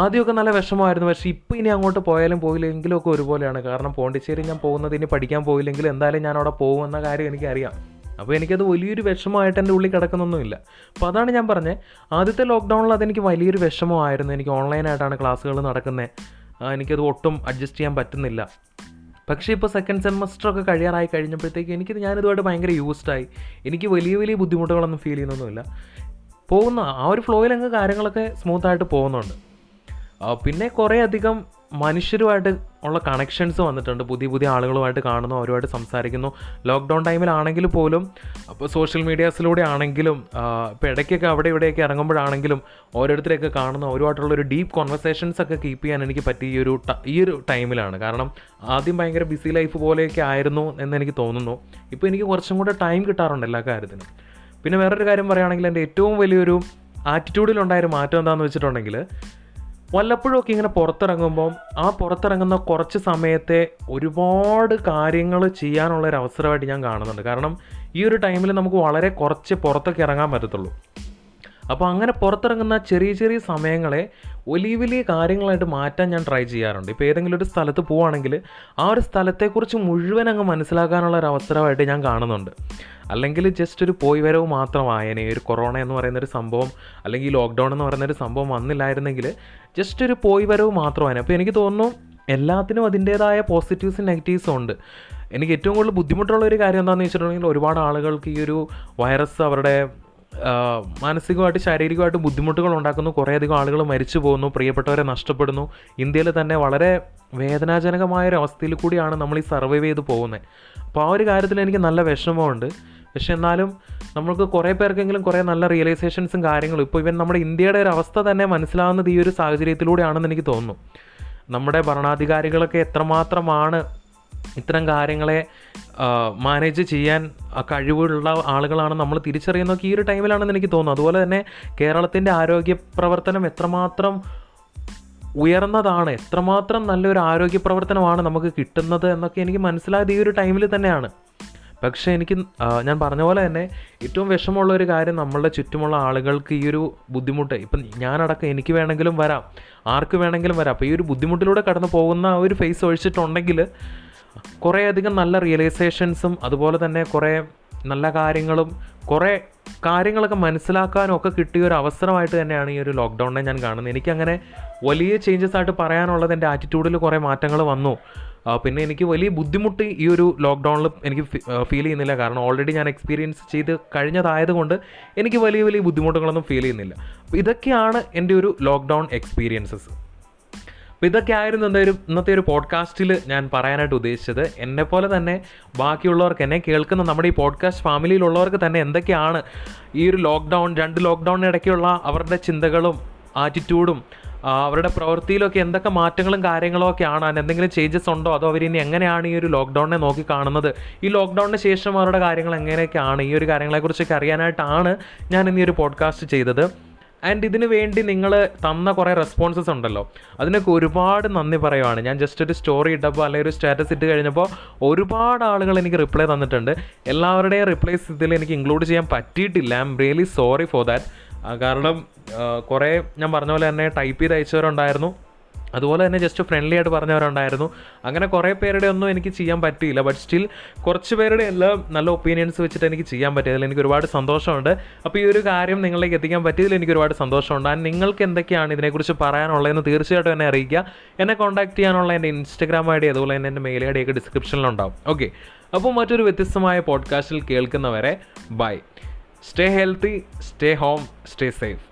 ആദ്യമൊക്കെ നല്ല വിഷമമായിരുന്നു. പക്ഷേ ഇപ്പോൾ ഇനി അങ്ങോട്ട് പോയാലും പോയില്ലെങ്കിലും ഒക്കെ ഒരുപോലെയാണ്. കാരണം പോണ്ടിച്ചേരി ഞാൻ പോകുന്നത് ഇനി പഠിക്കാൻ പോയില്ലെങ്കിൽ എന്തായാലും ഞാൻ അവിടെ പോകുമെന്ന കാര്യം എനിക്കറിയാം. അപ്പോൾ എനിക്കത് വലിയൊരു വിഷമമായിട്ട് എന്റെ ഉള്ളിൽ കിടക്കുന്നൊന്നുമില്ല. അപ്പോൾ അതാണ് ഞാൻ പറഞ്ഞത് ആദ്യത്തെ ലോക്ക്ഡൗണിൽ അതെനിക്ക് വലിയൊരു വിഷമമായിരുന്നു. എനിക്ക് ഓൺലൈനായിട്ടാണ് ക്ലാസ്സുകൾ നടക്കുന്നത് എനിക്കത് ഒട്ടും അഡ്ജസ്റ്റ് ചെയ്യാൻ പറ്റുന്നില്ല. പക്ഷേ ഇപ്പോൾ സെക്കൻഡ് സെമസ്റ്ററൊക്കെ കഴിയാറായി കഴിഞ്ഞപ്പോഴത്തേക്ക് എനിക്കിത് ഞാനിതുമായിട്ട് ഭയങ്കര യൂസ്ഡായി എനിക്ക് വലിയ വലിയ ബുദ്ധിമുട്ടുകളൊന്നും ഫീൽ ചെയ്യുന്നൊന്നുമില്ല. പോകുന്ന ആ ഒരു ഫ്ലോയിൽ അങ്ങ് കാര്യങ്ങളൊക്കെ സ്മൂത്തായിട്ട് പോകുന്നുണ്ട്. പിന്നെ കുറേ അധികം മനുഷ്യരുമായിട്ട് ഉള്ള കണക്ഷൻസ് വന്നിട്ടുണ്ട്. പുതിയ പുതിയ ആളുകളുമായിട്ട് കാണുന്നു അവരുമായിട്ട് സംസാരിക്കുന്നു. ലോക്ക്ഡൗൺ ടൈമിലാണെങ്കിൽ പോലും അപ്പോൾ സോഷ്യൽ മീഡിയാസിലൂടെ ആണെങ്കിലും ഇപ്പോൾ ഇടയ്ക്കൊക്കെ അവിടെ ഇവിടെയൊക്കെ ഇറങ്ങുമ്പോഴാണെങ്കിലും ഓരോരുത്തരെയൊക്കെ കാണുന്നു. അവരുമായിട്ടുള്ള ഒരു ഡീപ്പ് കോൺവെർസേഷൻസ് ഒക്കെ കീപ്പ് ചെയ്യാൻ എനിക്ക് പറ്റിയ ഈ ഒരു ഈ ഒരു ടൈമിലാണ് കാരണം ആദ്യം ഭയങ്കര ബിസി ലൈഫ് പോലെയൊക്കെ ആയിരുന്നു എന്ന് എനിക്ക് തോന്നുന്നു. ഇപ്പോൾ എനിക്ക് കുറച്ചും കൂടെ ടൈം കിട്ടാറുണ്ട് എല്ലാ കാര്യത്തിനും. പിന്നെ വേറൊരു കാര്യം പറയുകയാണെങ്കിൽ എന്റെ ഏറ്റവും വലിയൊരു ആറ്റിറ്റ്യൂഡിലുണ്ടായൊരു മാറ്റം എന്താണെന്ന് വെച്ചിട്ടുണ്ടെങ്കിൽ വല്ലപ്പോഴും ഒക്കെ ഇങ്ങനെ പുറത്തിറങ്ങുമ്പോൾ ആ പുറത്തിറങ്ങുന്ന കുറച്ച് സമയത്തെ ഒരുപാട് കാര്യങ്ങൾ ചെയ്യാനുള്ള ഒരു അവസരമായിട്ട് ഞാൻ കാണുന്നുണ്ട്. കാരണം ഈ ഒരു ടൈമിൽ നമുക്ക് വളരെ കുറച്ച് പുറത്തൊക്കെ ഇറങ്ങാൻ പറ്റത്തുള്ളൂ. അപ്പോൾ അങ്ങനെ പുറത്തിറങ്ങുന്ന ചെറിയ ചെറിയ സമയങ്ങളെ വലിയ വലിയ കാര്യങ്ങളായിട്ട് മാറ്റാൻ ഞാൻ ട്രൈ ചെയ്യാറുണ്ട്. ഇപ്പോൾ ഏതെങ്കിലും ഒരു സ്ഥലത്ത് പോവുകയാണെങ്കിൽ ആ ഒരു സ്ഥലത്തെക്കുറിച്ച് മുഴുവൻ അങ്ങ് മനസ്സിലാക്കാനുള്ള ഒരു അവസരമായിട്ട് ഞാൻ കാണുന്നുണ്ട്. അല്ലെങ്കിൽ ജസ്റ്റ് ഒരു പോയി വരവ് മാത്രമായേനെ ഒരു കൊറോണ എന്ന് പറയുന്ന ഒരു സംഭവം അല്ലെങ്കിൽ ലോക്ക്ഡൗൺ എന്ന് പറയുന്ന ഒരു സംഭവം വന്നില്ലായിരുന്നെങ്കിൽ ജസ്റ്റ് ഒരു പോയി വരവ് മാത്രമാണ് അപ്പോൾ എനിക്ക് തോന്നുന്നു എല്ലാത്തിനും അതിന്റേതായ പോസിറ്റീവ്സും നെഗറ്റീവ്സും ഉണ്ട്. എനിക്ക് ഏറ്റവും കൂടുതൽ ബുദ്ധിമുട്ടുള്ള ഒരു കാര്യം എന്താണെന്ന് വെച്ചിട്ടുണ്ടെങ്കിൽ ഒരുപാട് ആളുകൾക്ക് ഈ ഒരു വൈറസ് അവരുടെ മാനസികമായിട്ട് ശാരീരികമായിട്ട് ബുദ്ധിമുട്ടുകൾ ഉണ്ടാക്കുന്നു. കുറേയധികം ആളുകൾ മരിച്ചു പോകുന്നു പ്രിയപ്പെട്ടവരെ നഷ്ടപ്പെടുന്നു. ഇന്ത്യയിൽ തന്നെ വളരെ വേദനാജനകമായ ഒരു അവസ്ഥയിൽ കൂടിയാണ് നമ്മൾ ഈ സർവൈവ് ചെയ്ത് പോകുന്നത്. അപ്പോൾ ആ ഒരു കാര്യത്തിൽ എനിക്ക് നല്ല വിഷമമുണ്ട്. പക്ഷെ എന്നാലും നമ്മൾക്ക് കുറേ പേർക്കെങ്കിലും കുറേ നല്ല റിയലൈസേഷൻസും കാര്യങ്ങളും ഇപ്പോൾ ഇവൻ നമ്മുടെ ഇന്ത്യയുടെ ഒരു അവസ്ഥ തന്നെ മനസ്സിലാവുന്നത് ഈ ഒരു സാഹചര്യത്തിലൂടെയാണെന്ന് എനിക്ക് തോന്നുന്നു. നമ്മുടെ ഭരണാധികാരികളൊക്കെ എത്രമാത്രമാണ് ഇത്തരം കാര്യങ്ങളെ മാനേജ് ചെയ്യാൻ കഴിവുള്ള ആളുകളാണ് നമ്മൾ തിരിച്ചറിയുന്നതൊക്കെ ഈ ഒരു ടൈമിലാണെന്ന് എനിക്ക് തോന്നുന്നു. അതുപോലെ തന്നെ കേരളത്തിന്റെ ആരോഗ്യ പ്രവർത്തനം എത്രമാത്രം ഉയർന്നതാണ്. എത്രമാത്രം നല്ലൊരു ആരോഗ്യ പ്രവർത്തനമാണ് നമുക്ക് കിട്ടുന്നത് എന്നൊക്കെ എനിക്ക് മനസ്സിലായത് ഈ ഒരു ടൈമിൽ തന്നെയാണ്. പക്ഷേ എനിക്ക് ഞാൻ പറഞ്ഞ പോലെ തന്നെ ഏറ്റവും വിഷമമുള്ള ഒരു കാര്യം നമ്മളുടെ ചുറ്റുമുള്ള ആളുകൾക്ക് ഈ ഒരു ബുദ്ധിമുട്ട് ഇപ്പം ഞാനടക്കം എനിക്ക് വേണമെങ്കിലും വരാം ആർക്ക് വേണമെങ്കിലും വരാം. അപ്പോൾ ഈ ഒരു ബുദ്ധിമുട്ടിലൂടെ കടന്നു പോകുന്ന ആ ഒരു ഫേസ് ഒഴിച്ചിട്ടുണ്ടെങ്കിൽ കുറേയധികം നല്ല റിയലൈസേഷൻസും അതുപോലെ തന്നെ കുറേ നല്ല കാര്യങ്ങളും കുറേ കാര്യങ്ങളൊക്കെ മനസ്സിലാക്കാനും ഒക്കെ കിട്ടിയ ഒരു അവസരമായിട്ട് തന്നെയാണ് ഈ ഒരു ലോക്ക്ഡൗണിനെ ഞാൻ കാണുന്നത്. എനിക്കങ്ങനെ വലിയ ചേഞ്ചസ് ആയിട്ട് പറയാനുള്ളത് എന്റെ ആറ്റിറ്റ്യൂഡിൽ കുറേ മാറ്റങ്ങൾ വന്നു. പിന്നെ എനിക്ക് വലിയ ബുദ്ധിമുട്ട് ഈ ഒരു ലോക്ക്ഡൗണിൽ എനിക്ക് ഫീൽ ചെയ്യുന്നില്ല. കാരണം ഓൾറെഡി ഞാൻ എക്സ്പീരിയൻസ് ചെയ്ത് കഴിഞ്ഞതായതുകൊണ്ട് എനിക്ക് വലിയ വലിയ ബുദ്ധിമുട്ടുകളൊന്നും ഫീൽ ചെയ്യുന്നില്ല. അപ്പോൾ ഇതൊക്കെയാണ് എന്റെ ഒരു ലോക്ക്ഡൗൺ എക്സ്പീരിയൻസസ് അപ്പോൾ ഇതൊക്കെ ആയിരുന്നു എന്തായാലും ഇന്നത്തെ ഒരു പോഡ്കാസ്റ്റിൽ ഞാൻ പറയാനായിട്ട് ഉദ്ദേശിച്ചത്. എന്നെ പോലെ തന്നെ ബാക്കിയുള്ളവർക്ക് എന്നെ കേൾക്കുന്ന നമ്മുടെ ഈ പോഡ്കാസ്റ്റ് ഫാമിലിയിലുള്ളവർക്ക് തന്നെ എന്തൊക്കെയാണ് ഈ ഒരു ലോക്ക്ഡൗൺ രണ്ട് ലോക്ക്ഡൗണിന് ഇടയ്ക്കുള്ള അവരുടെ ചിന്തകളും ആറ്റിറ്റ്യൂഡും അവരുടെ പ്രവൃത്തിയിലൊക്കെ എന്തൊക്കെ മാറ്റങ്ങളും കാര്യങ്ങളും ഒക്കെ ആണ് എന്തെങ്കിലും ചേഞ്ചസ് ഉണ്ടോ? അതോ അവരിനി എങ്ങനെയാണ് ഈ ഒരു ലോക്ക്ഡൗണിനെ നോക്കി കാണുന്നത്? ഈ ലോക്ക്ഡൗണിന് ശേഷം അവരുടെ കാര്യങ്ങൾ എങ്ങനെയൊക്കെയാണ്? ഈ ഒരു കാര്യങ്ങളെക്കുറിച്ചൊക്കെ അറിയാനായിട്ടാണ് ഞാൻ ഇന്ന് ഒരു പോഡ്കാസ്റ്റ് ചെയ്തത്. ആൻഡ് ഇതിന് വേണ്ടി നിങ്ങൾ തന്ന കുറേ റെസ്പോൺസസ് ഉണ്ടല്ലോ. അതിനൊക്കെ ഒരുപാട് നന്ദി പറയുവാണ്. ഞാൻ ജസ്റ്റ് ഒരു സ്റ്റോറി ഇട്ടപ്പോൾ അല്ലെങ്കിൽ ഒരു സ്റ്റാറ്റസ് ഇട്ട് കഴിഞ്ഞപ്പോൾ ഒരുപാട് ആളുകൾ എനിക്ക് റിപ്ലൈ തന്നിട്ടുണ്ട്. എല്ലാവരുടെയും റിപ്ലൈസ് ഇതിൽ എനിക്ക് ഇൻക്ലൂഡ് ചെയ്യാൻ പറ്റിയിട്ടില്ല. I'm really sorry for that കാരണം കുറേ ഞാൻ പറഞ്ഞ പോലെ തന്നെ ടൈപ്പ് ചെയ്ത് അയച്ചവരുണ്ടായിരുന്നു. അതുപോലെ തന്നെ ജസ്റ്റ് ഫ്രണ്ട്ലി ആയിട്ട് പറഞ്ഞവരുണ്ടായിരുന്നു. അങ്ങനെ കുറേ പേരുടെ ഒന്നും എനിക്ക് ചെയ്യാൻ പറ്റിയില്ല. ബട്ട് സ്റ്റിൽ കുറച്ച് പേരുടെ എല്ലാം നല്ല ഒപ്പീനിയൻസ് വെച്ചിട്ട് എനിക്ക് ചെയ്യാൻ പറ്റിയതിൽ എനിക്ക് ഒരുപാട് സന്തോഷമുണ്ട്. അപ്പോൾ ഈ ഒരു കാര്യം നിങ്ങളിലേക്ക് എത്തിക്കാൻ പറ്റിയതിൽ എനിക്ക് ഒരുപാട് സന്തോഷമുണ്ട്. ആൻഡ് നിങ്ങൾക്ക് എന്തൊക്കെയാണ് ഇതിനെക്കുറിച്ച് പറയാനുള്ളതെന്ന് തീർച്ചയായിട്ടും എന്നെ അറിയിക്കുക. എന്നെ കോൺടാക്ട് ചെയ്യാനുള്ള എന്റെ ഇൻസ്റ്റഗ്രാം ഐ ഡി അതുപോലെ തന്നെ എന്റെ മെയിൽ ഐ ഡി ഒക്കെ ഡിസ്ക്രിപ്ഷനിലുണ്ടാവും ഓക്കെ അപ്പോൾ മറ്റൊരു വ്യത്യസ്തമായ പോഡ്കാസ്റ്റിൽ കേൾക്കുന്നവരെ bye stay healthy stay home stay safe